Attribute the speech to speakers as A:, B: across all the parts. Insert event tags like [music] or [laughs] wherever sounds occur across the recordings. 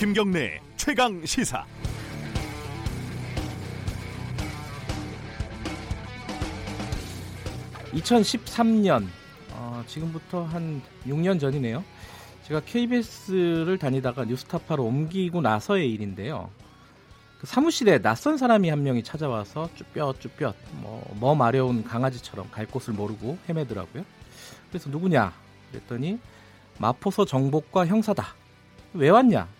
A: 김경래 최강 시사.
B: (2013년) 어, 지금부터 한 (6년) 전이네요. 제가 KBS를 다니다가 뉴스타파로 옮기고 나서의 일인데요. 그 사무실에 낯선 사람이 한 명이 찾아와서 쭈뼛쭈뼛 뭐, 뭐 마려운 강아지처럼 갈 곳을 모르고 헤매더라고요. 그래서 누구냐? 그랬더니 마포서 정복과 형사다. 왜 왔냐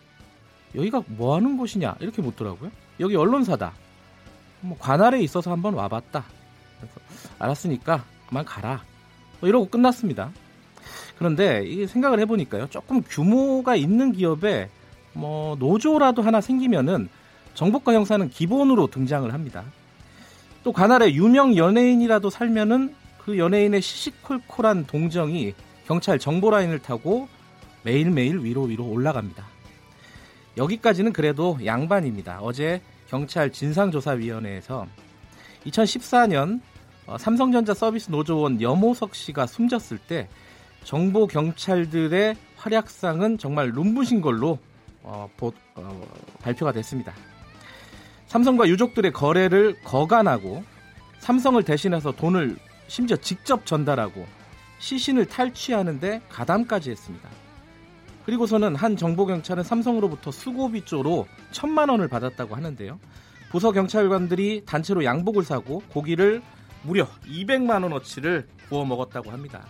B: 여기가 뭐 하는 곳이냐 이렇게 묻더라고요. 여기 언론사다. 뭐 관할에 있어서 한번 와봤다. 그래서 알았으니까 그만 가라. 뭐 이러고 끝났습니다. 그런데 이게 생각을 해보니까요. 조금 규모가 있는 기업에 뭐 노조라도 하나 생기면은 정복과 형사는 기본으로 등장을 합니다. 또 관할에 유명 연예인이라도 살면은 그 연예인의 시시콜콜한 동정이 경찰 정보 라인을 타고 매일매일 위로 위로 올라갑니다. 여기까지는 그래도 양반입니다. 어제 경찰 진상조사위원회에서 2014년 어, 삼성전자 서비스 노조원 염호석 씨가 숨졌을 때 정보 경찰들의 활약상은 정말 눈부신 걸로 어, 보, 어, 발표가 됐습니다. 삼성과 유족들의 거래를 거간하고 삼성을 대신해서 돈을 심지어 직접 전달하고 시신을 탈취하는데 가담까지 했습니다. 그리고서는 한 정보경찰은 삼성으로부터 수고비조로 천만 원을 받았다고 하는데요. 부서 경찰관들이 단체로 양복을 사고 고기를 무려 200만 원어치를 구워 먹었다고 합니다.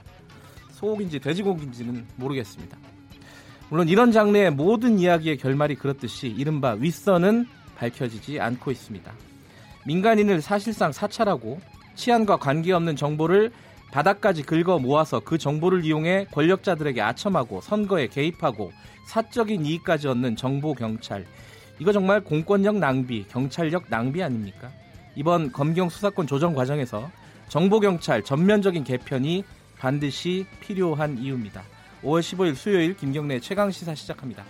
B: 소고기인지 돼지고기인지는 모르겠습니다. 물론 이런 장르의 모든 이야기의 결말이 그렇듯이 이른바 윗선은 밝혀지지 않고 있습니다. 민간인을 사실상 사찰하고 치안과 관계없는 정보를 바닥까지 긁어 모아서 그 정보를 이용해 권력자들에게 아첨하고 선거에 개입하고 사적인 이익까지 얻는 정보 경찰. 이거 정말 공권력 낭비, 경찰력 낭비 아닙니까? 이번 검경 수사권 조정 과정에서 정보 경찰 전면적인 개편이 반드시 필요한 이유입니다. 5월 15일 수요일 김경래 최강 시사 시작합니다.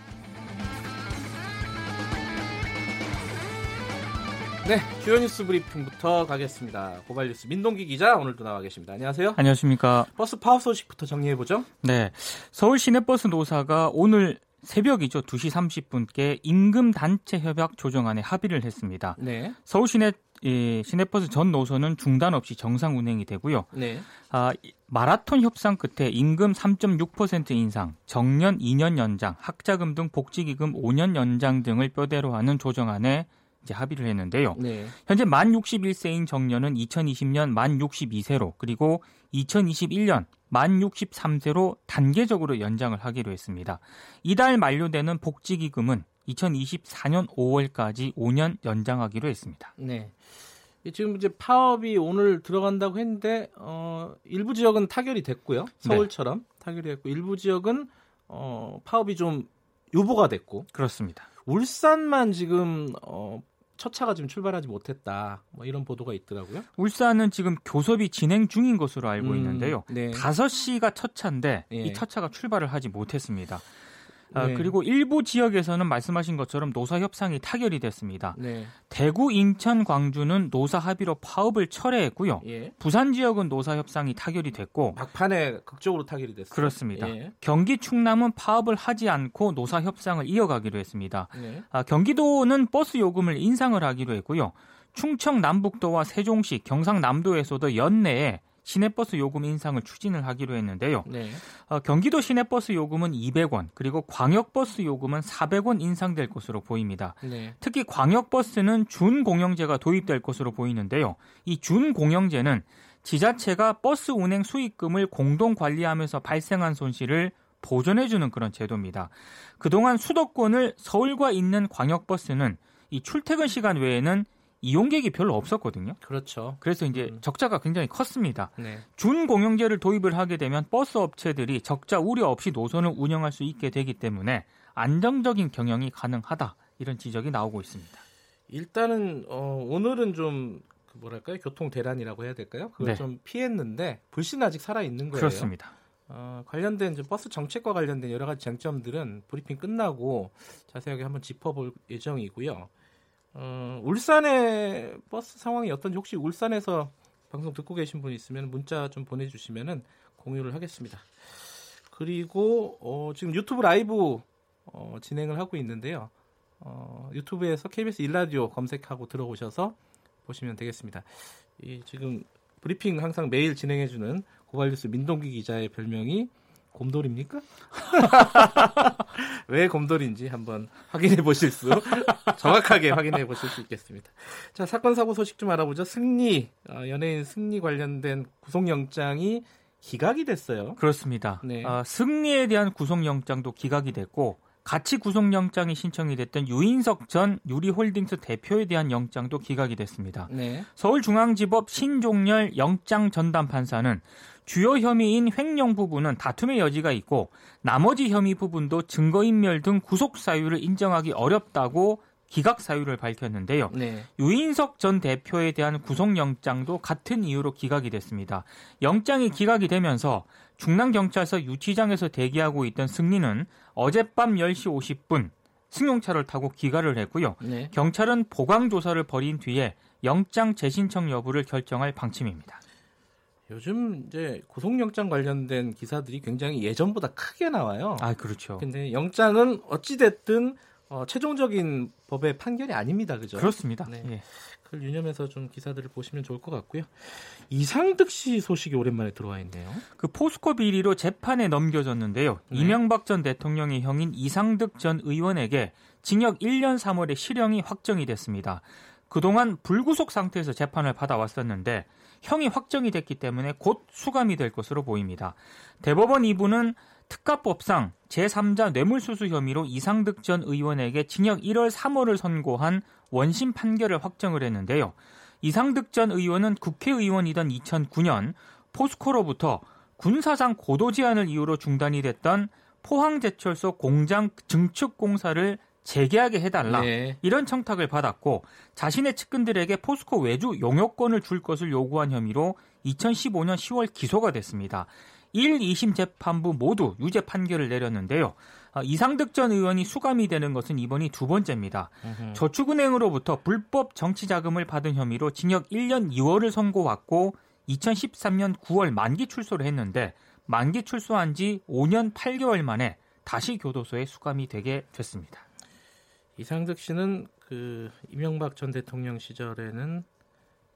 B: 네, 주요 뉴스 브리핑부터 가겠습니다. 고발 뉴스 민동기 기자 오늘도 나와 계십니다. 안녕하세요.
C: 안녕하십니까.
B: 버스 파업 소식부터 정리해 보죠.
C: 네, 서울 시내버스 노사가 오늘 새벽이죠. 2시 30분께 임금 단체 협약 조정안에 합의를 했습니다. 네. 서울 시내 예, 시내버스 전 노선은 중단 없이 정상 운행이 되고요. 네. 아, 마라톤 협상 끝에 임금 3.6% 인상, 정년 2년 연장, 학자금 등 복지기금 5년 연장 등을 뼈대로 하는 조정안에 이제 합의를 했는데요. 네. 현재 만 61세인 정년은 2020년 만 62세로 그리고 2021년 만 63세로 단계적으로 연장을 하기로 했습니다. 이달 만료되는 복지기금은 2024년 5월까지 5년 연장하기로 했습니다. 네.
B: 지금 이제 파업이 오늘 들어간다고 했는데 어, 일부 지역은 타결이 됐고요. 서울처럼 네. 타결이 됐고 일부 지역은 어, 파업이 좀 유보가 됐고
C: 그렇습니다.
B: 울산만 지금 어, 첫 차가 지금 출발하지 못했다. 뭐 이런 보도가 있더라고요.
C: 울산은 지금 교섭이 진행 중인 것으로 알고 음, 있는데요. 네. 5시가 첫 차인데 예. 이 첫차가 출발을 하지 못했습니다. 아, 네. 그리고 일부 지역에서는 말씀하신 것처럼 노사 협상이 타결이 됐습니다. 네. 대구, 인천, 광주는 노사 합의로 파업을 철회했고요. 예. 부산 지역은 노사 협상이 타결이 됐고
B: 막판에 극적으로 타결이 됐습니다.
C: 그렇습니다. 예. 경기 충남은 파업을 하지 않고 노사 협상을 이어가기로 했습니다. 예. 아, 경기도는 버스 요금을 인상을 하기로 했고요. 충청 남북도와 세종시, 경상남도에서도 연내에 시내버스 요금 인상을 추진을 하기로 했는데요. 네. 어, 경기도 시내버스 요금은 200원, 그리고 광역버스 요금은 400원 인상될 것으로 보입니다. 네. 특히 광역버스는 준공영제가 도입될 것으로 보이는데요. 이 준공영제는 지자체가 버스 운행 수익금을 공동 관리하면서 발생한 손실을 보전해주는 그런 제도입니다. 그동안 수도권을 서울과 있는 광역버스는 이 출퇴근 시간 외에는 이용객이 별로 없었거든요.
B: 그렇죠.
C: 그래서 이제 음. 적자가 굉장히 컸습니다. 네. 준공영제를 도입을 하게 되면 버스 업체들이 적자 우려 없이 노선을 운영할 수 있게 되기 때문에 안정적인 경영이 가능하다 이런 지적이 나오고 있습니다.
B: 일단은 어, 오늘은 좀 그 뭐랄까요 교통 대란이라고 해야 될까요? 그걸 네. 좀 피했는데 불씬 아직 살아 있는 거예요.
C: 그렇습니다.
B: 어, 관련된 버스 정책과 관련된 여러 가지 쟁점들은 브리핑 끝나고 자세하게 한번 짚어볼 예정이고요. 어, 울산의 버스 상황이 어떤지 혹시 울산에서 방송 듣고 계신 분 있으면 문자 좀 보내주시면은 공유를 하겠습니다. 그리고 어, 지금 유튜브 라이브 어, 진행을 하고 있는데요. 어, 유튜브에서 KBS 일라디오 검색하고 들어오셔서 보시면 되겠습니다. 이 지금 브리핑 항상 매일 진행해주는 고발뉴스 민동기 기자의 별명이 곰돌입니까? [laughs] 왜 곰돌인지 한번 확인해 보실 수 [laughs] 정확하게 확인해 보실 수 있겠습니다. 자 사건 사고 소식 좀 알아보죠. 승리 어, 연예인 승리 관련된 구속영장이 기각이 됐어요.
C: 그렇습니다. 네. 어, 승리에 대한 구속영장도 기각이 됐고 같이 구속영장이 신청이 됐던 유인석 전 유리홀딩스 대표에 대한 영장도 기각이 됐습니다. 네. 서울중앙지법 신종렬 영장 전담 판사는 주요 혐의인 횡령 부분은 다툼의 여지가 있고 나머지 혐의 부분도 증거인멸 등 구속 사유를 인정하기 어렵다고 기각 사유를 밝혔는데요. 네. 유인석 전 대표에 대한 구속영장도 같은 이유로 기각이 됐습니다. 영장이 기각이 되면서 중랑경찰서 유치장에서 대기하고 있던 승리는 어젯밤 10시 50분 승용차를 타고 귀가를 했고요. 네. 경찰은 보강 조사를 벌인 뒤에 영장 재신청 여부를 결정할 방침입니다.
B: 요즘 이제 구속영장 관련된 기사들이 굉장히 예전보다 크게 나와요.
C: 아, 그렇죠.
B: 근데 영장은 어찌됐든 어, 최종적인 법의 판결이 아닙니다. 그죠?
C: 그렇습니다. 네. 예.
B: 그걸 유념해서 좀 기사들을 보시면 좋을 것 같고요. 이상득 씨 소식이 오랜만에 들어와 있네요.
C: 그 포스코 비리로 재판에 넘겨졌는데요. 네. 이명박 전 대통령의 형인 이상득 전 의원에게 징역 1년 3월에 실형이 확정이 됐습니다. 그동안 불구속 상태에서 재판을 받아왔었는데 형이 확정이 됐기 때문에 곧 수감이 될 것으로 보입니다. 대법원 2부는 특가법상 제3자 뇌물수수 혐의로 이상득 전 의원에게 징역 1월 3월을 선고한 원심 판결을 확정을 했는데요. 이상득 전 의원은 국회의원이던 2009년 포스코로부터 군사상 고도 제한을 이유로 중단이 됐던 포항제철소 공장 증축 공사를 재개하게 해달라 네. 이런 청탁을 받았고 자신의 측근들에게 포스코 외주 용역권을 줄 것을 요구한 혐의로 2015년 10월 기소가 됐습니다. 1, 2심 재판부 모두 유죄 판결을 내렸는데요. 아, 이상득 전 의원이 수감이 되는 것은 이번이 두 번째입니다. 으흠. 저축은행으로부터 불법 정치 자금을 받은 혐의로 징역 1년 2월을 선고받고 2013년 9월 만기 출소를 했는데 만기 출소한 지 5년 8개월 만에 다시 교도소에 수감이 되게 됐습니다.
B: 이상득 씨는 그 이명박 전 대통령 시절에는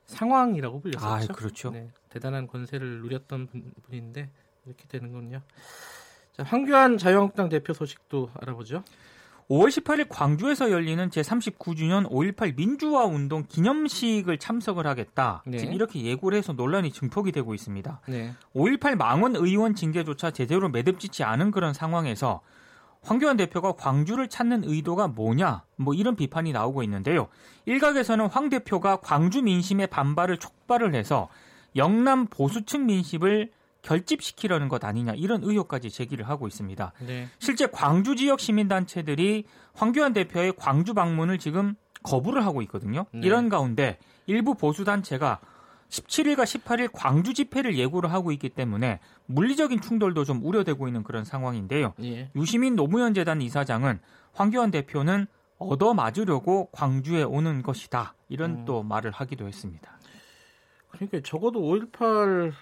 B: 상황이라고 불렸었죠.
C: 아, 그렇죠. 네,
B: 대단한 권세를 누렸던 분, 인데 이렇게 되는군요. 자, 황교안 자유한국당 대표 소식도 알아보죠.
C: 5월 18일 광주에서 열리는 제39주년 5.18 민주화 운동 기념식을 참석을 하겠다. 네. 이렇게 예고를 해서 논란이 증폭이 되고 있습니다. 네. 5.18 망원 의원 징계조차 제대로 매듭짓지 않은 그런 상황에서 황교안 대표가 광주를 찾는 의도가 뭐냐? 뭐 이런 비판이 나오고 있는데요. 일각에서는 황 대표가 광주 민심의 반발을 촉발을 해서 영남 보수층 민심을 결집시키려는 것 아니냐 이런 의혹까지 제기를 하고 있습니다. 네. 실제 광주 지역 시민단체들이 황교안 대표의 광주 방문을 지금 거부를 하고 있거든요. 네. 이런 가운데 일부 보수단체가 17일과 18일 광주 집회를 예고를 하고 있기 때문에 물리적인 충돌도 좀 우려되고 있는 그런 상황인데요. 예. 유시민 노무현 재단 이사장은 황교안 대표는 얻어맞으려고 광주에 오는 것이다. 이런 음. 또 말을 하기도 했습니다.
B: 그러니까 적어도 5.18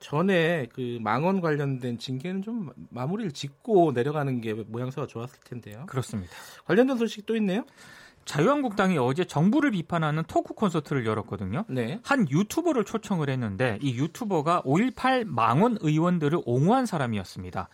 B: 전에 그 망원 관련된 징계는 좀 마무리를 짓고 내려가는 게 모양새가 좋았을 텐데요.
C: 그렇습니다.
B: 관련된 소식 또 있네요.
C: 자유한국당이 어제 정부를 비판하는 토크 콘서트를 열었거든요. 네. 한 유튜버를 초청을 했는데 이 유튜버가 5.18 망원 의원들을 옹호한 사람이었습니다.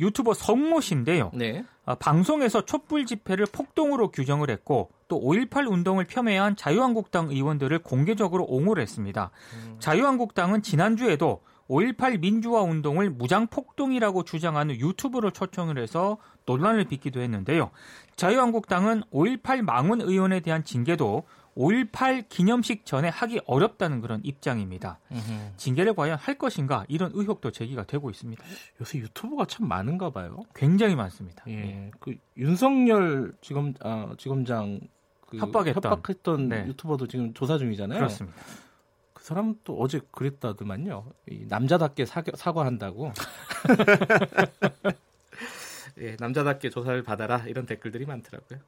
C: 유튜버 성모 씨인데요. 네. 어, 방송에서 촛불 집회를 폭동으로 규정을 했고 또 5.18 운동을 폄훼한 자유한국당 의원들을 공개적으로 옹호를 했습니다. 음. 자유한국당은 지난주에도 5.18 민주화 운동을 무장폭동이라고 주장하는 유튜브를 초청을 해서 논란을 빚기도 했는데요. 자유한국당은 5.18 망원 의원에 대한 징계도 5.18 기념식 전에 하기 어렵다는 그런 입장입니다. 으흠. 징계를 과연 할 것인가 이런 의혹도 제기가 되고 있습니다.
B: 요새 유튜브가 참 많은가 봐요.
C: 굉장히 많습니다.
B: 예. 예. 그 윤석열 지검 아, 지검장 그 협박했던, 협박했던 네. 유튜버도 지금 조사 중이잖아요.
C: 그렇습니다.
B: 그 사람 또 어제 그랬다더만요. 남자답게 사과, 사과한다고. [laughs] [laughs] 예, 남자답게 조사를 받아라 이런 댓글들이 많더라고요.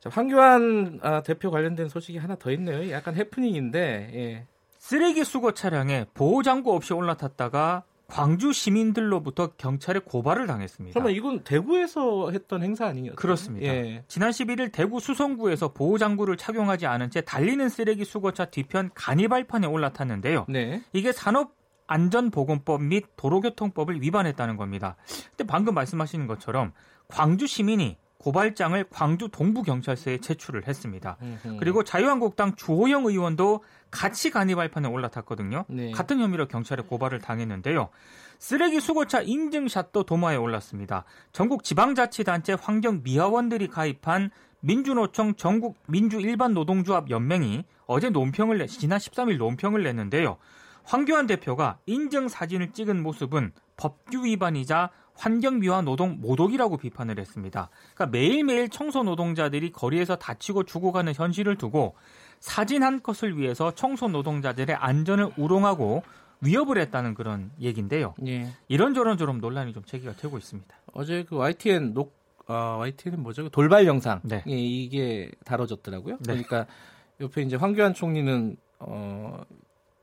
B: 자, 황교안 아, 대표 관련된 소식이 하나 더 있네요. 약간 해프닝인데 예.
C: 쓰레기 수거 차량에 보호 장구 없이 올라탔다가 광주 시민들로부터 경찰에 고발을 당했습니다.
B: 그러면 이건 대구에서 했던 행사 아니에요?
C: 그렇습니다. 예. 지난 11일 대구 수성구에서 보호장구를 착용하지 않은 채 달리는 쓰레기 수거차 뒤편 간이발판에 올라탔는데요. 네. 이게 산업 안전보건법 및 도로교통법을 위반했다는 겁니다. 근데 방금 말씀하시는 것처럼 광주 시민이 고발장을 광주 동부경찰서에 제출을 했습니다. 그리고 자유한국당 주호영 의원도 같이 간이 발판에 올라탔거든요. 네. 같은 혐의로 경찰에 고발을 당했는데요. 쓰레기 수거차 인증샷도 도마에 올랐습니다. 전국 지방자치단체 환경미화원들이 가입한 민주노총 전국 민주일반노동조합 연맹이 어제 논평을 내, 지난 13일 논평을 냈는데요. 황교안 대표가 인증 사진을 찍은 모습은 법규 위반이자 환경미화 노동 모독이라고 비판을 했습니다. 그러니까 매일매일 청소 노동자들이 거리에서 다치고 죽어가는 현실을 두고 사진 한 컷을 위해서 청소 노동자들의 안전을 우롱하고 위협을 했다는 그런 얘기인데요. 예. 이런저런 저런 논란이 좀 제기가 되고 있습니다.
B: 어제 그 YTN 녹 어, YTN은 뭐죠? 그 돌발 영상 네. 예, 이게 다뤄졌더라고요. 네. 그러니까 옆에 이제 황교안 총리는 어,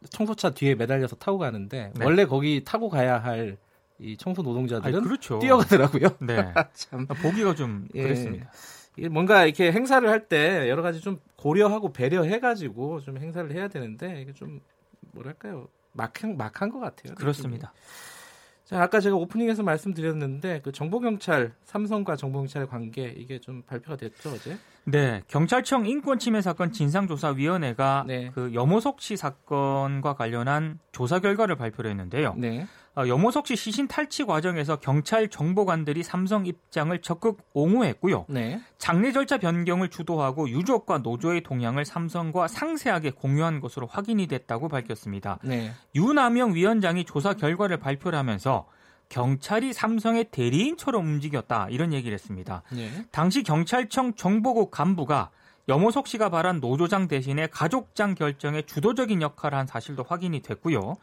B: 청소차 뒤에 매달려서 타고 가는데 네. 원래 거기 타고 가야 할 이 청소 노동자들은 아니, 그렇죠. 뛰어가더라고요. [laughs]
C: 네. [laughs] 참 보기가 좀 예. 그랬습니다.
B: 뭔가 이렇게 행사를 할 때 여러 가지 좀 고려하고 배려해가지고 좀 행사를 해야 되는데 이게 좀 뭐랄까요 막한 막한 것 같아요.
C: 그렇습니다.
B: 자, 아까 제가 오프닝에서 말씀드렸는데 그 정보경찰 삼성과 정보경찰의 관계 이게 좀 발표가 됐죠 어제?
C: 네, 경찰청 인권침해 사건 진상조사위원회가 네. 그 염호석 씨 사건과 관련한 조사 결과를 발표를 했는데요. 네. 어, 염호석 씨 시신 탈취 과정에서 경찰 정보관들이 삼성 입장을 적극 옹호했고요. 네. 장례 절차 변경을 주도하고 유족과 노조의 동향을 삼성과 상세하게 공유한 것으로 확인이 됐다고 밝혔습니다. 네. 유남영 위원장이 조사 결과를 발표를 하면서 경찰이 삼성의 대리인처럼 움직였다 이런 얘기를 했습니다. 네. 당시 경찰청 정보국 간부가 염호석 씨가 발한 노조장 대신에 가족장 결정에 주도적인 역할을 한 사실도 확인이 됐고요.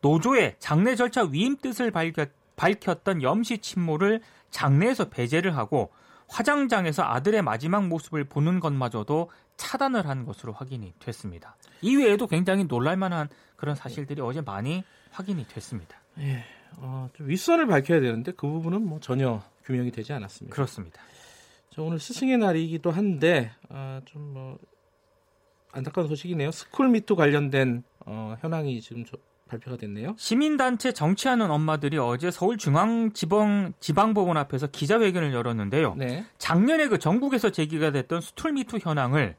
C: 노조의 장례 절차 위임 뜻을 밝혔, 밝혔 던 염씨 친모를 장례에서 배제를 하고 화장장에서 아들의 마지막 모습을 보는 것마저도 차단을 한 것으로 확인이 됐습니다. 이외에도 굉장히 놀랄만한 그런 사실들이 어제 많이 확인이 됐습니다.
B: 예, 어, 좀 윗선을 밝혀야 되는데 그 부분은 뭐 전혀 규명이 되지 않았습니다.
C: 그렇습니다.
B: 저 오늘 스승의 날이기도 한데 어, 좀 뭐 안타까운 소식이네요. 스쿨미투 관련된 어, 현황이 지금 발표가 됐네요.
C: 시민단체 정치하는 엄마들이 어제 서울중앙지방 지방법원 앞에서 기자회견을 열었는데요. 네. 작년에 그 전국에서 제기가 됐던 스쿨미투 현황을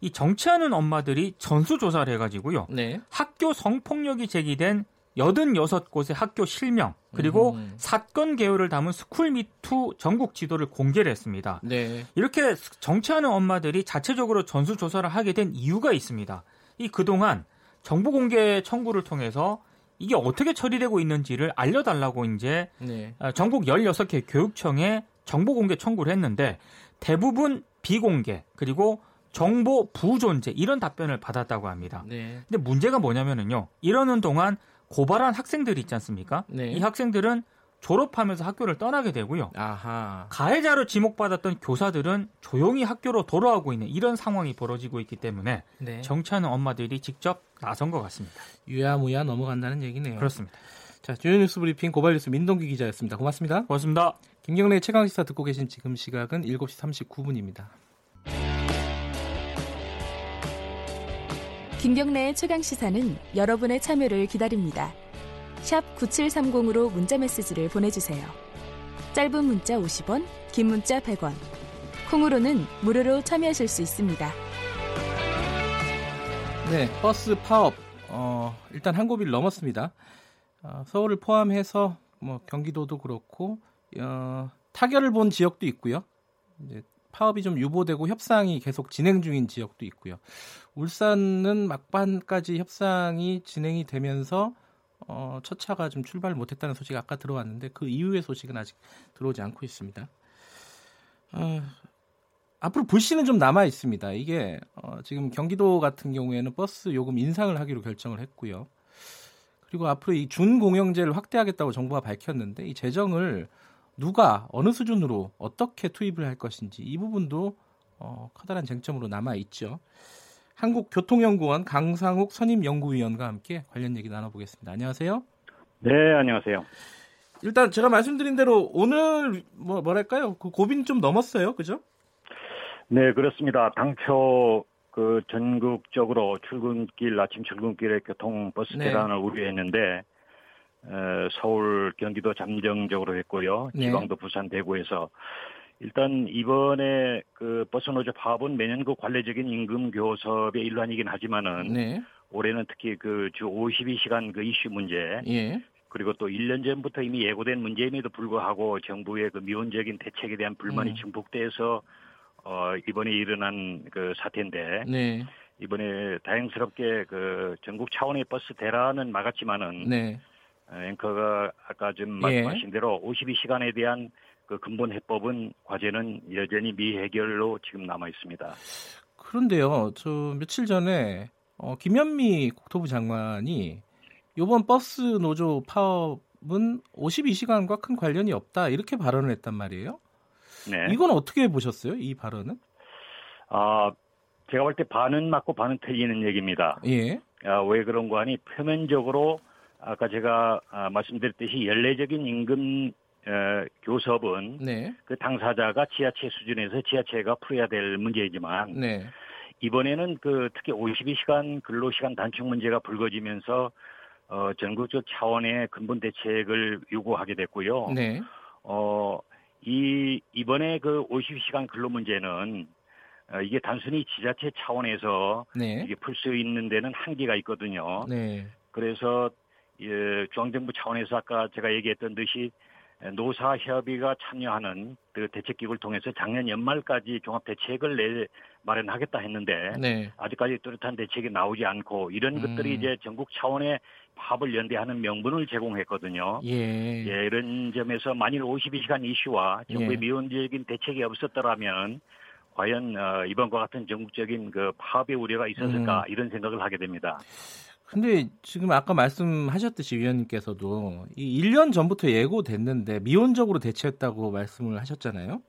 C: 이 정치하는 엄마들이 전수 조사를 해가지고요. 네. 학교 성폭력이 제기된 86곳의 학교 실명 그리고 음. 사건 개요를 담은 스쿨미투 전국 지도를 공개를 했습니다. 네. 이렇게 정치하는 엄마들이 자체적으로 전수 조사를 하게 된 이유가 있습니다. 이 그동안 정보 공개 청구를 통해서 이게 어떻게 처리되고 있는지를 알려달라고 이제 네. 어, 전국 16개 교육청에 정보 공개 청구를 했는데 대부분 비공개 그리고 정보 부존재 이런 답변을 받았다고 합니다. 네. 근데 문제가 뭐냐면은요. 이러는 동안 고발한 학생들이 있지 않습니까? 네. 이 학생들은 졸업하면서 학교를 떠나게 되고요. 아하. 가해자로 지목받았던 교사들은 조용히 학교로 돌아오고 있는 이런 상황이 벌어지고 있기 때문에 네. 정치하는 엄마들이 직접 나선 것 같습니다.
B: 유야무야 넘어간다는 얘기네요.
C: 그렇습니다.
B: 자, 주요 뉴스 브리핑 고발 뉴스 민동기 기자였습니다. 고맙습니다.
C: 고맙습니다.
B: 김경래 최강 시사 듣고 계신 지금 시각은 7시 39분입니다.
D: 김경래의 최강 시사는 여러분의 참여를 기다립니다. 샵 9730으로 문자 메시지를 보내주세요. 짧은 문자 50원, 긴 문자 100원. 콩으로는 무료로 참여하실 수 있습니다.
B: 네, 버스 파업 어, 일단 한 고비를 넘었습니다. 어, 서울을 포함해서 뭐 경기도도 그렇고 어, 타결을 본 지역도 있고요. 이제 파업이 좀 유보되고 협상이 계속 진행 중인 지역도 있고요. 울산은 막판까지 협상이 진행이 되면서 어, 첫 차가 좀 출발 못했다는 소식이 아까 들어왔는데 그 이후의 소식은 아직 들어오지 않고 있습니다. 어, 앞으로 불씨는 좀 남아 있습니다. 이게 어, 지금 경기도 같은 경우에는 버스 요금 인상을 하기로 결정을 했고요. 그리고 앞으로 이 준공영제를 확대하겠다고 정부가 밝혔는데 이 재정을 누가 어느 수준으로 어떻게 투입을 할 것인지 이 부분도 어, 커다란 쟁점으로 남아 있죠. 한국교통연구원 강상욱 선임연구위원과 함께 관련 얘기 나눠보겠습니다. 안녕하세요.
E: 네, 안녕하세요.
B: 일단 제가 말씀드린 대로 오늘 뭐 뭐랄까요? 그 고비는 좀 넘었어요. 그죠?
E: 네, 그렇습니다. 당초 그 전국적으로 출근길 아침 출근길에 교통 버스 네. 대란을 우려했는데 어, 서울, 경기도 잠정적으로 했고요. 네. 지방도 부산, 대구에서 일단 이번에 그 버스 노조 파업은 매년 그 관례적인 임금 교섭의 일환이긴 하지만은 네. 올해는 특히 그 주 52시간 그 이슈 문제 예. 그리고 또 1년 전부터 이미 예고된 문제임에도 불구하고 정부의 그 미온적인 대책에 대한 불만이 음. 증폭돼서 어 이번에 일어난 그 사태인데 네. 이번에 다행스럽게 그 전국 차원의 버스 대란은 막았지만은 네. 어, 앵커가 아까 좀 예. 말씀하신 대로 52시간에 대한 그 근본 해법은 과제는 여전히 미해결로 지금 남아 있습니다.
B: 그런데요, 저 며칠 전에 어, 김현미 국토부 장관이 이번 버스 노조 파업은 52시간과 큰 관련이 없다 이렇게 발언을 했단 말이에요. 네. 이건 어떻게 보셨어요? 이 발언은?
E: 아, 제가 볼 때 반은 맞고 반은 틀리는 얘기입니다. 예. 아, 왜 그런 거 하니 표면적으로 아까 제가 아, 말씀드렸듯이 연례적인 임금 어, 교섭은 네. 그 당사자가 지하체 수준에서 지하체가 풀어야 될 문제이지만 네. 이번에는 그 특히 52시간 근로시간 단축 문제가 불거지면서 어, 전국적 차원의 근본 대책을 요구하게 됐고요. 네. 어, 이, 이번에 그 50시간 근로 문제는 어, 이게 단순히 지자체 차원에서 네. 이게 풀 수 있는 데는 한계가 있거든요. 네. 그래서 예, 중앙정부 차원에서 아까 제가 얘기했던 듯이 노사협의가 참여하는 그 대책기구를 통해서 작년 연말까지 종합 대책을 내 마련하겠다 했는데 네. 아직까지 뚜렷한 대책이 나오지 않고 이런 음. 것들이 이제 전국 차원의 파업을 연대하는 명분을 제공했거든요. 예. 예 이런 점에서 만일 52시간 이슈와 정부의 예. 미온적인 대책이 없었더라면 과연 어, 이번과 같은 전국적인 그 파업의 우려가 있었을까 음. 이런 생각을 하게 됩니다.
B: 근데 지금 아까 말씀하셨듯이 위원님께서도 이 1년 전부터 예고됐는데 미온적으로 대처했다고 말씀을 하셨잖아요.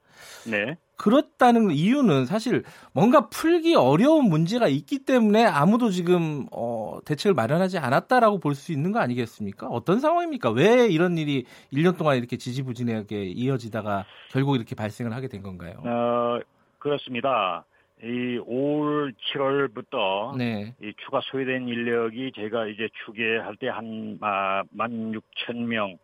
B: 네. 그렇다는 이유는 사실 뭔가 풀기 어려운 문제가 있기 때문에 아무도 지금 어, 대책을 마련하지 않았다라고 볼 수 있는 거 아니겠습니까? 어떤 상황입니까? 왜 이런 일이 1년 동안 이렇게 지지부진하게 이어지다가 결국 이렇게 발생을 하게 된 건가요?
E: 어, 그렇습니다. 이 5월, 7월부터 네. 이 추가 소요된 인력이 제가 이제 추계할 때한 16,000명,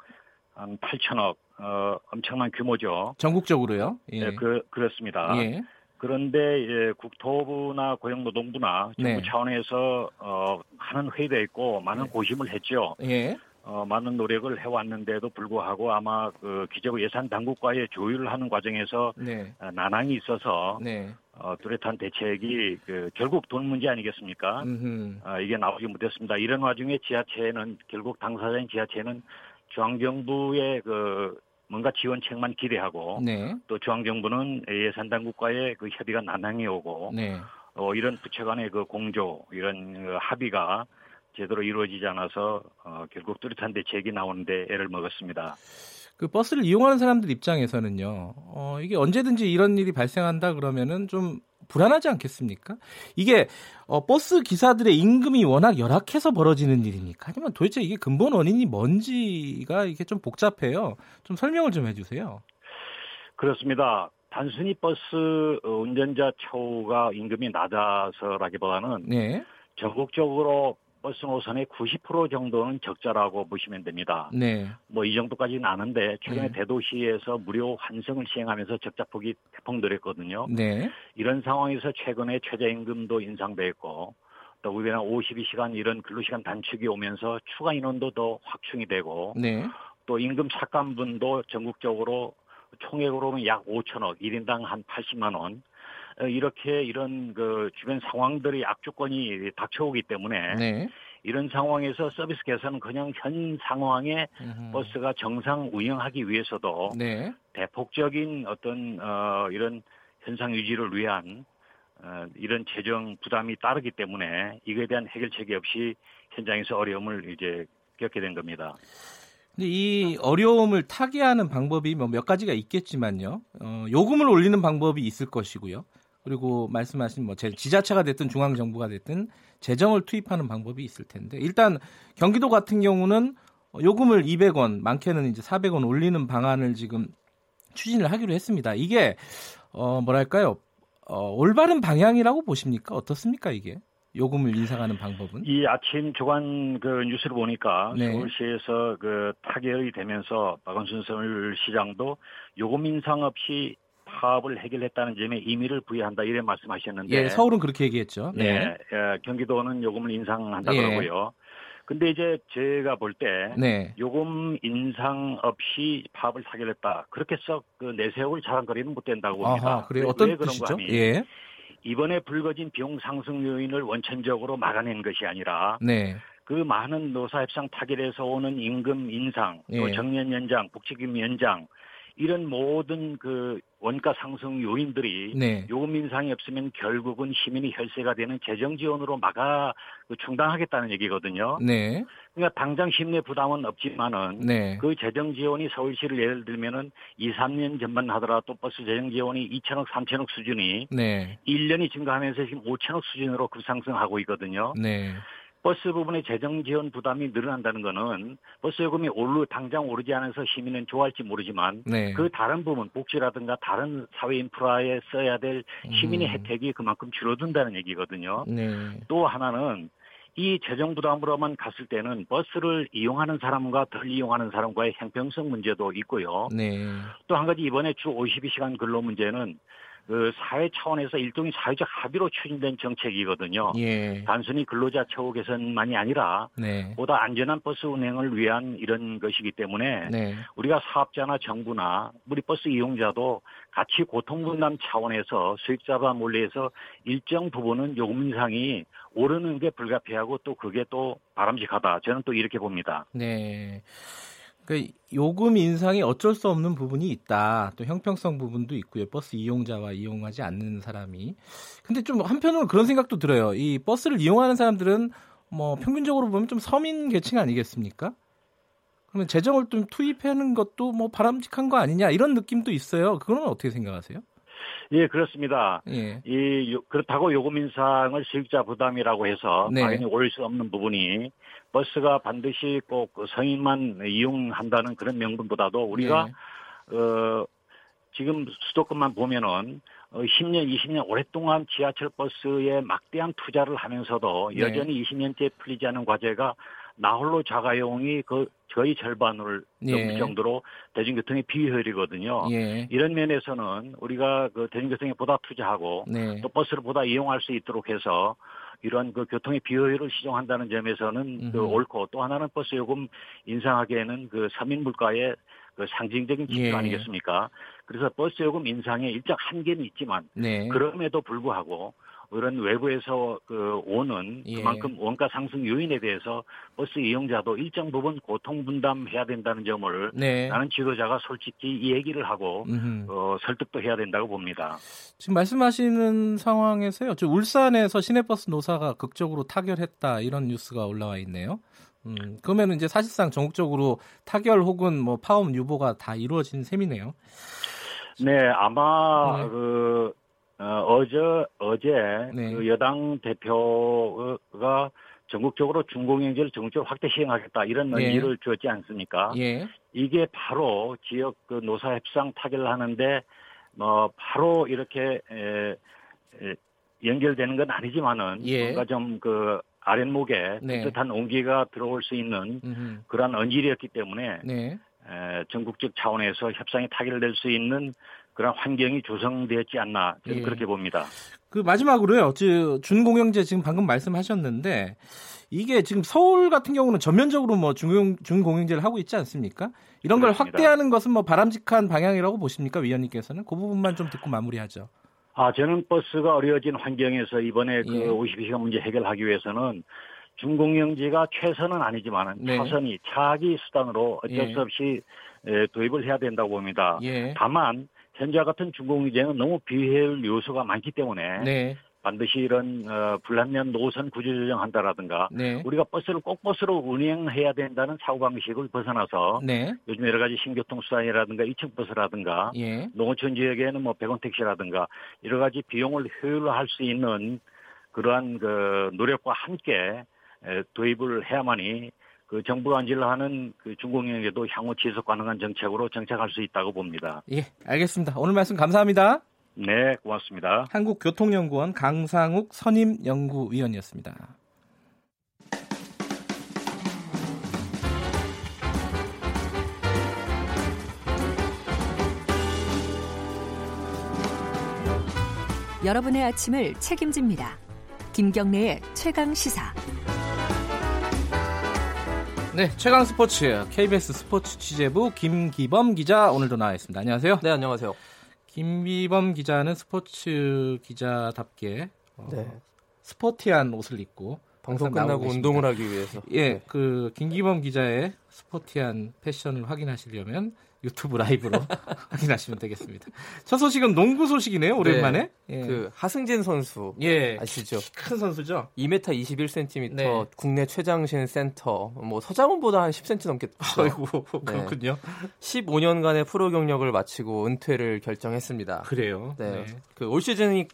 E: 한 8천억, 어, 엄청난 규모죠.
B: 전국적으로요?
E: 예. 네, 그, 그렇습니다. 예. 그런데 예, 국토부나 고용노동부나 정부 네. 차원에서 어, 하는 회의도 있고 많은 네. 고심을 했죠. 예. 어, 많은 노력을 해왔는데도 불구하고 아마 그 기재부 예산 당국과의 조율을 하는 과정에서 네. 어, 난항이 있어서 네. 어, 뚜렷한 대책이 그 결국 돈 문제 아니겠습니까? 어, 이게 나오지 못했습니다. 이런 와중에 지하체는 결국 당사자인 지하체는 중앙정부의 그 뭔가 지원책만 기대하고 네. 또 중앙정부는 예산 당국과의 그 협의가 난항이 오고 네. 어, 이런 부처 간의 그 공조 이런 그 합의가 제대로 이루어지지 않아서 어, 결국 뚜렷한 대책이 나오는데 애를 먹었습니다.
B: 그 버스를 이용하는 사람들 입장에서는요, 어, 이게 언제든지 이런 일이 발생한다 그러면은 좀 불안하지 않겠습니까? 이게 어, 버스 기사들의 임금이 워낙 열악해서 벌어지는 일입니까? 아니면 도대체 이게 근본 원인이 뭔지가 이게 좀 복잡해요. 좀 설명을 좀 해주세요.
E: 그렇습니다. 단순히 버스 운전자 처우가 임금이 낮아서라기보다는 네. 전국적으로 버스 노선의 90% 정도는 적자라고 보시면 됩니다. 네. 뭐 이 정도까지는 아는데 최근에 네. 대도시에서 무료 환승을 시행하면서 적자폭이 대폭 늘었거든요. 네. 이런 상황에서 최근에 최저임금도 인상됐고 또 우리나라 52시간 이런 근로시간 단축이 오면서 추가 인원도 더 확충이 되고 네. 또 임금 삭감분도 전국적으로 총액으로 약 5천억, 1인당 한 80만 원, 어, 이렇게 이런 그 주변 상황들이 악조건이 닥쳐오기 때문에 네. 이런 상황에서 서비스 개선은 그냥 현 상황에 음흠. 버스가 정상 운영하기 위해서도 네. 대폭적인 어떤 어 이런 현상 유지를 위한 어 이런 재정 부담이 따르기 때문에 이거에 대한 해결책이 없이 현장에서 어려움을 이제 겪게 된 겁니다.
B: 근데 이 어려움을 타개하는 방법이 뭐 몇 가지가 있겠지만요. 어, 요금을 올리는 방법이 있을 것이고요. 그리고 말씀하신 뭐 지자체가 됐든 중앙 정부가 됐든 재정을 투입하는 방법이 있을 텐데 일단 경기도 같은 경우는 요금을 200원, 많게는 이제 400원 올리는 방안을 지금 추진을 하기로 했습니다. 이게 어 뭐랄까요? 어, 올바른 방향이라고 보십니까? 어떻습니까 이게? 요금을 인상하는 방법은?
E: 이 아침 주간 그 뉴스를 보니까 네. 서울시에서 그 타결이 되면서 박원순 서울시장도 요금 인상 없이 파업을 해결했다는 점에 의미를 부여한다 이런 말씀하셨는데
B: 예, 서울은 그렇게 얘기했죠.
E: 네, 네 예, 경기도는 요금을 인상한다 예. 그러고요. 근데 이제 제가 볼때 네. 요금 인상 없이 파업을 타결했다. 그렇게 썩 그 내세울 자랑거리는 못 된다고 봅니다.
B: 그래요? 어떤 왜 그런 거 예.
E: 이번에 불거진 비용 상승 요인을 원천적으로 막아낸 것이 아니라 네. 그 많은 노사협상 타결에서 오는 임금 인상, 또 예. 정년 연장, 복지금 연장 이런 모든 그 원가 상승 요인들이 네. 요금 인상이 없으면 결국은 시민의 혈세가 되는 재정 지원으로 막아 그 충당하겠다는 얘기거든요. 네. 그러니까 당장 시민의 부담은 없지만은 네. 그 재정 지원이 서울시를 예를 들면은 2, 3년 전만 하더라도 버스 재정 지원이 2천억, 3천억 수준이 네. 1년이 증가하면서 지금 5천억 수준으로 급상승하고 있거든요. 네. 버스 부분의 재정 지원 부담이 늘어난다는 것은 버스 요금이 오르 당장 오르지 않아서 시민은 좋아할지 모르지만 네. 그 다른 부분 복지라든가 다른 사회 인프라에 써야 될 시민의 음. 혜택이 그만큼 줄어든다는 얘기거든요. 네. 또 하나는 이 재정 부담으로만 갔을 때는 버스를 이용하는 사람과 덜 이용하는 사람과의 형평성 문제도 있고요. 네. 또 한 가지 이번에 주 52시간 근로 문제는 그 사회 차원에서 일종의 사회적 합의로 추진된 정책이거든요. 예. 단순히 근로자 처우 개선만이 아니라 네. 보다 안전한 버스 운행을 위한 이런 것이기 때문에 네. 우리가 사업자나 정부나 우리 버스 이용자도 같이 고통 분담 차원에서 수익자와 몰래해서 일정 부분은 요금 인상이 오르는 게 불가피하고 또 그게 또 바람직하다. 저는 또 이렇게 봅니다.
B: 네. 그 요금 인상이 어쩔 수 없는 부분이 있다. 또 형평성 부분도 있고요. 버스 이용자와 이용하지 않는 사람이. 근데 좀 한편으로 그런 생각도 들어요. 이 버스를 이용하는 사람들은 뭐 평균적으로 보면 좀 서민 계층 아니겠습니까? 그러면 재정을 좀 투입하는 것도 뭐 바람직한 거 아니냐 이런 느낌도 있어요. 그거는 어떻게 생각하세요?
E: 예, 그렇습니다. 예. 이 그렇다고 요금 인상을 수익자 부담이라고 해서 네. 당연히 올 수 없는 부분이 버스가 반드시 꼭그 성인만 이용한다는 그런 명분보다도 우리가 네. 어 지금 수도권만 보면은 어 10년, 20년 오랫동안 지하철 버스에 막대한 투자를 하면서도 네. 여전히 20년째 풀리지 않은 과제가 나홀로 자가용이 그 거의 절반을 예. 넘을 정도로 대중교통의 비효율이거든요. 예. 이런 면에서는 우리가 그 대중교통에 보다 투자하고 네. 또 버스를 보다 이용할 수 있도록 해서 이러한 그 교통의 비효율을 시정한다는 점에서는 그 옳고 또 하나는 버스 요금 인상하기에는 그 서민 물가의 그 상징적인 지표 예. 아니겠습니까? 그래서 버스 요금 인상에 일정 한계는 있지만 네. 그럼에도 불구하고 그런 외부에서 그 오는 예. 그만큼 원가 상승 요인에 대해서 버스 이용자도 일정 부분 고통 분담해야 된다는 점을 네. 나는 지도자가 솔직히 이 얘기를 하고 어, 설득도 해야 된다고 봅니다.
B: 지금 말씀하시는 상황에서요. 저 울산에서 시내버스 노사가 극적으로 타결했다 이런 뉴스가 올라와 있네요. 음, 그러면 이제 사실상 전국적으로 타결 혹은 뭐 파업 유보가 다 이루어진 셈이네요.
E: 네, 아마 네. 그 어, 제 어제 네. 그 여당 대표가 전국적으로 중공영제를 전국적으로 확대 시행하겠다 이런 예. 의지를 주었지 않습니까? 예. 이게 바로 지역 그 노사 협상 타결을 하는데 뭐 바로 이렇게 에, 에, 연결되는 건 아니지만은 예. 뭔가 좀 그 아랫목에 네. 뜻한 온기가 들어올 수 있는 음흠. 그러한 언질이었기 때문에 네. 에, 전국적 차원에서 협상이 타결될 수 있는 그런 환경이 조성되었지 않나 저는 예. 그렇게 봅니다.
B: 그 마지막으로요. 준공영제 지금 방금 말씀하셨는데 이게 지금 서울 같은 경우는 전면적으로 뭐 준공, 준공영제를 하고 있지 않습니까? 이런 그렇습니다. 걸 확대하는 것은 뭐 바람직한 방향이라고 보십니까 위원님께서는 그 부분만 좀 듣고 마무리하죠.
E: 아 저는 버스가 어려워진 환경에서 이번에 그 예. 52시간 문제 해결하기 위해서는 준공영제가 최선은 아니지만 네. 차선이 차기 수단으로 어쩔 예. 수 없이 도입을 해야 된다고 봅니다. 예. 다만 현재와 같은 중공제는 너무 비효율 요소가 많기 때문에 네. 반드시 이런 어, 불합리한 노선 구조 조정한다라든가 네. 우리가 버스를 꼭 버스로 운행해야 된다는 사고방식을 벗어나서 네. 요즘 여러 가지 신교통 수단이라든가 2층 버스라든가 예. 농어촌 지역에는 뭐 백원 택시라든가 여러 가지 비용을 효율화할 수 있는 그러한 그 노력과 함께 도입을 해야만이 그 정부가 안질하는 그 중공영에도 향후 지속 가능한 정책으로 정착할 수 있다고 봅니다.
B: 예, 알겠습니다. 오늘 말씀 감사합니다.
E: 네, 고맙습니다.
B: 한국교통연구원 강상욱 선임 연구위원이었습니다.
D: 여러분의 아침을 책임집니다. 김경래의 최강 시사.
B: 네, 최강 스포츠 KBS 스포츠 취재부 김기범 기자 오늘도 나와 있습니다. 안녕하세요.
F: 네, 안녕하세요.
B: 김기범 기자는 스포츠 기자답게 어, 네. 스포티한 옷을 입고
F: 방송 끝나고 운동을 하기 위해서.
B: 예, 네. 그 김기범 기자의 스포티한 패션을 확인하시려면 유튜브 라이브로 [laughs] 확인하시면 되겠습니다. 첫 소식은 농구 소식이네요. 오랜만에.
F: 네, 예. 그 하승진 선수 예. 아시죠?
B: 큰 선수죠.
F: 2m 21cm 네. 국내 최장신 센터. 뭐 서장훈보다 한 10cm 넘게
B: 아이고 그렇군요.
F: 네. 15년간의 프로 경력을 마치고 은퇴를 결정했습니다.
B: 그래요.
F: 네. 네. 그올 시즌이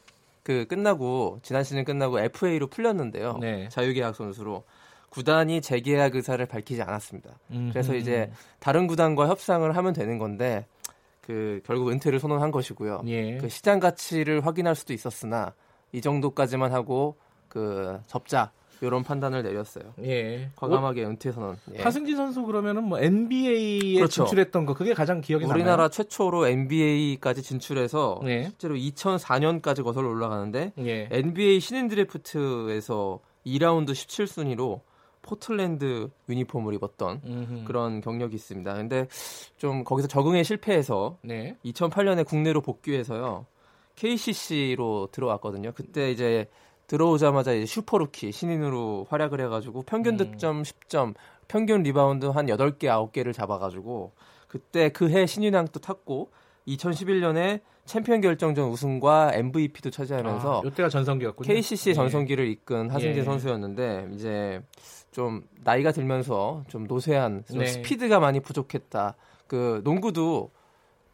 F: 그 끝나고 지난 시즌 끝나고 FA로 풀렸는데요. 네. 자유계약 선수로 구단이 재계약 의사를 밝히지 않았습니다. 음흠. 그래서 이제 다른 구단과 협상을 하면 되는 건데 그 결국 은퇴를 선언한 것이고요. 예. 그 시장 가치를 확인할 수도 있었으나 이 정도까지만 하고 그 접자 이런 판단을 내렸어요. 예. 과감하게 은퇴 선언.
B: 예. 하승진 선수 그러면은 뭐 NBA에 그렇죠. 진출했던 거 그게 가장 기억에
F: 남아요. 우리나라 최초로 NBA까지 진출해서 예. 실제로 2004년까지 거슬러 올라가는데 예. NBA 신인 드래프트에서 2라운드 17순위로 포틀랜드 유니폼을 입었던 음흠. 그런 경력이 있습니다. 근데 좀 거기서 적응에 실패해서 네. 2008년에 국내로 복귀해서요. KCC로 들어왔거든요. 그때 이제 들어오자마자 이제 슈퍼루키 신인으로 활약을 해가지고 평균 음. 득점 음. 10점, 평균 리바운드 한 8개, 9개를 잡아가지고 그때 그 해 신인왕 도 탔고 2011년에 챔피언 결정전 우승과 MVP도 차지하면서
B: 아, 이때가 전성기였군요.
F: KCC 의 네. 전성기를 이끈 하승진 예. 선수였는데 이제 좀 나이가 들면서 좀 노쇠한 좀 네. 스피드가 많이 부족했다. 그 농구도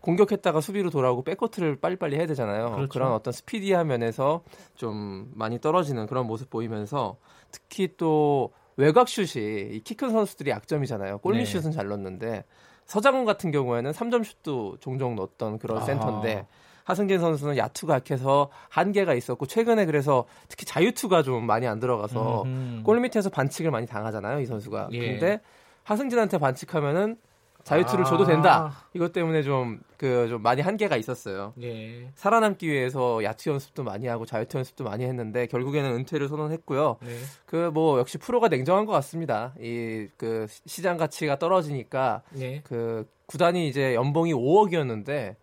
F: 공격했다가 수비로 돌아오고 백코트를 빨리빨리 해야 되잖아요. 그렇죠. 그런 어떤 스피디한 면에서 좀 많이 떨어지는 그런 모습 보이면서 특히 또 외곽 슛이 키 큰 선수들이 약점이잖아요. 골밑슛은 네. 잘 넣는데 서장훈 같은 경우에는 3점 슛도 종종 넣었던 그런 아. 센터인데 하승진 선수는 야투가 약해서 한계가 있었고 최근에 그래서 특히 자유투가 좀 많이 안 들어가서 음흠. 골 밑에서 반칙을 많이 당하잖아요 이 선수가. 예. 근데 하승진한테 반칙하면은 자유투를 아. 줘도 된다. 이것 때문에 좀, 그, 좀 많이 한계가 있었어요. 예. 살아남기 위해서 야투 연습도 많이 하고 자유투 연습도 많이 했는데, 결국에는 은퇴를 선언했고요. 네. 그, 뭐, 역시 프로가 냉정한 것 같습니다. 이, 그, 시장 가치가 떨어지니까, 네. 그, 구단이 이제 연봉이 5억이었는데,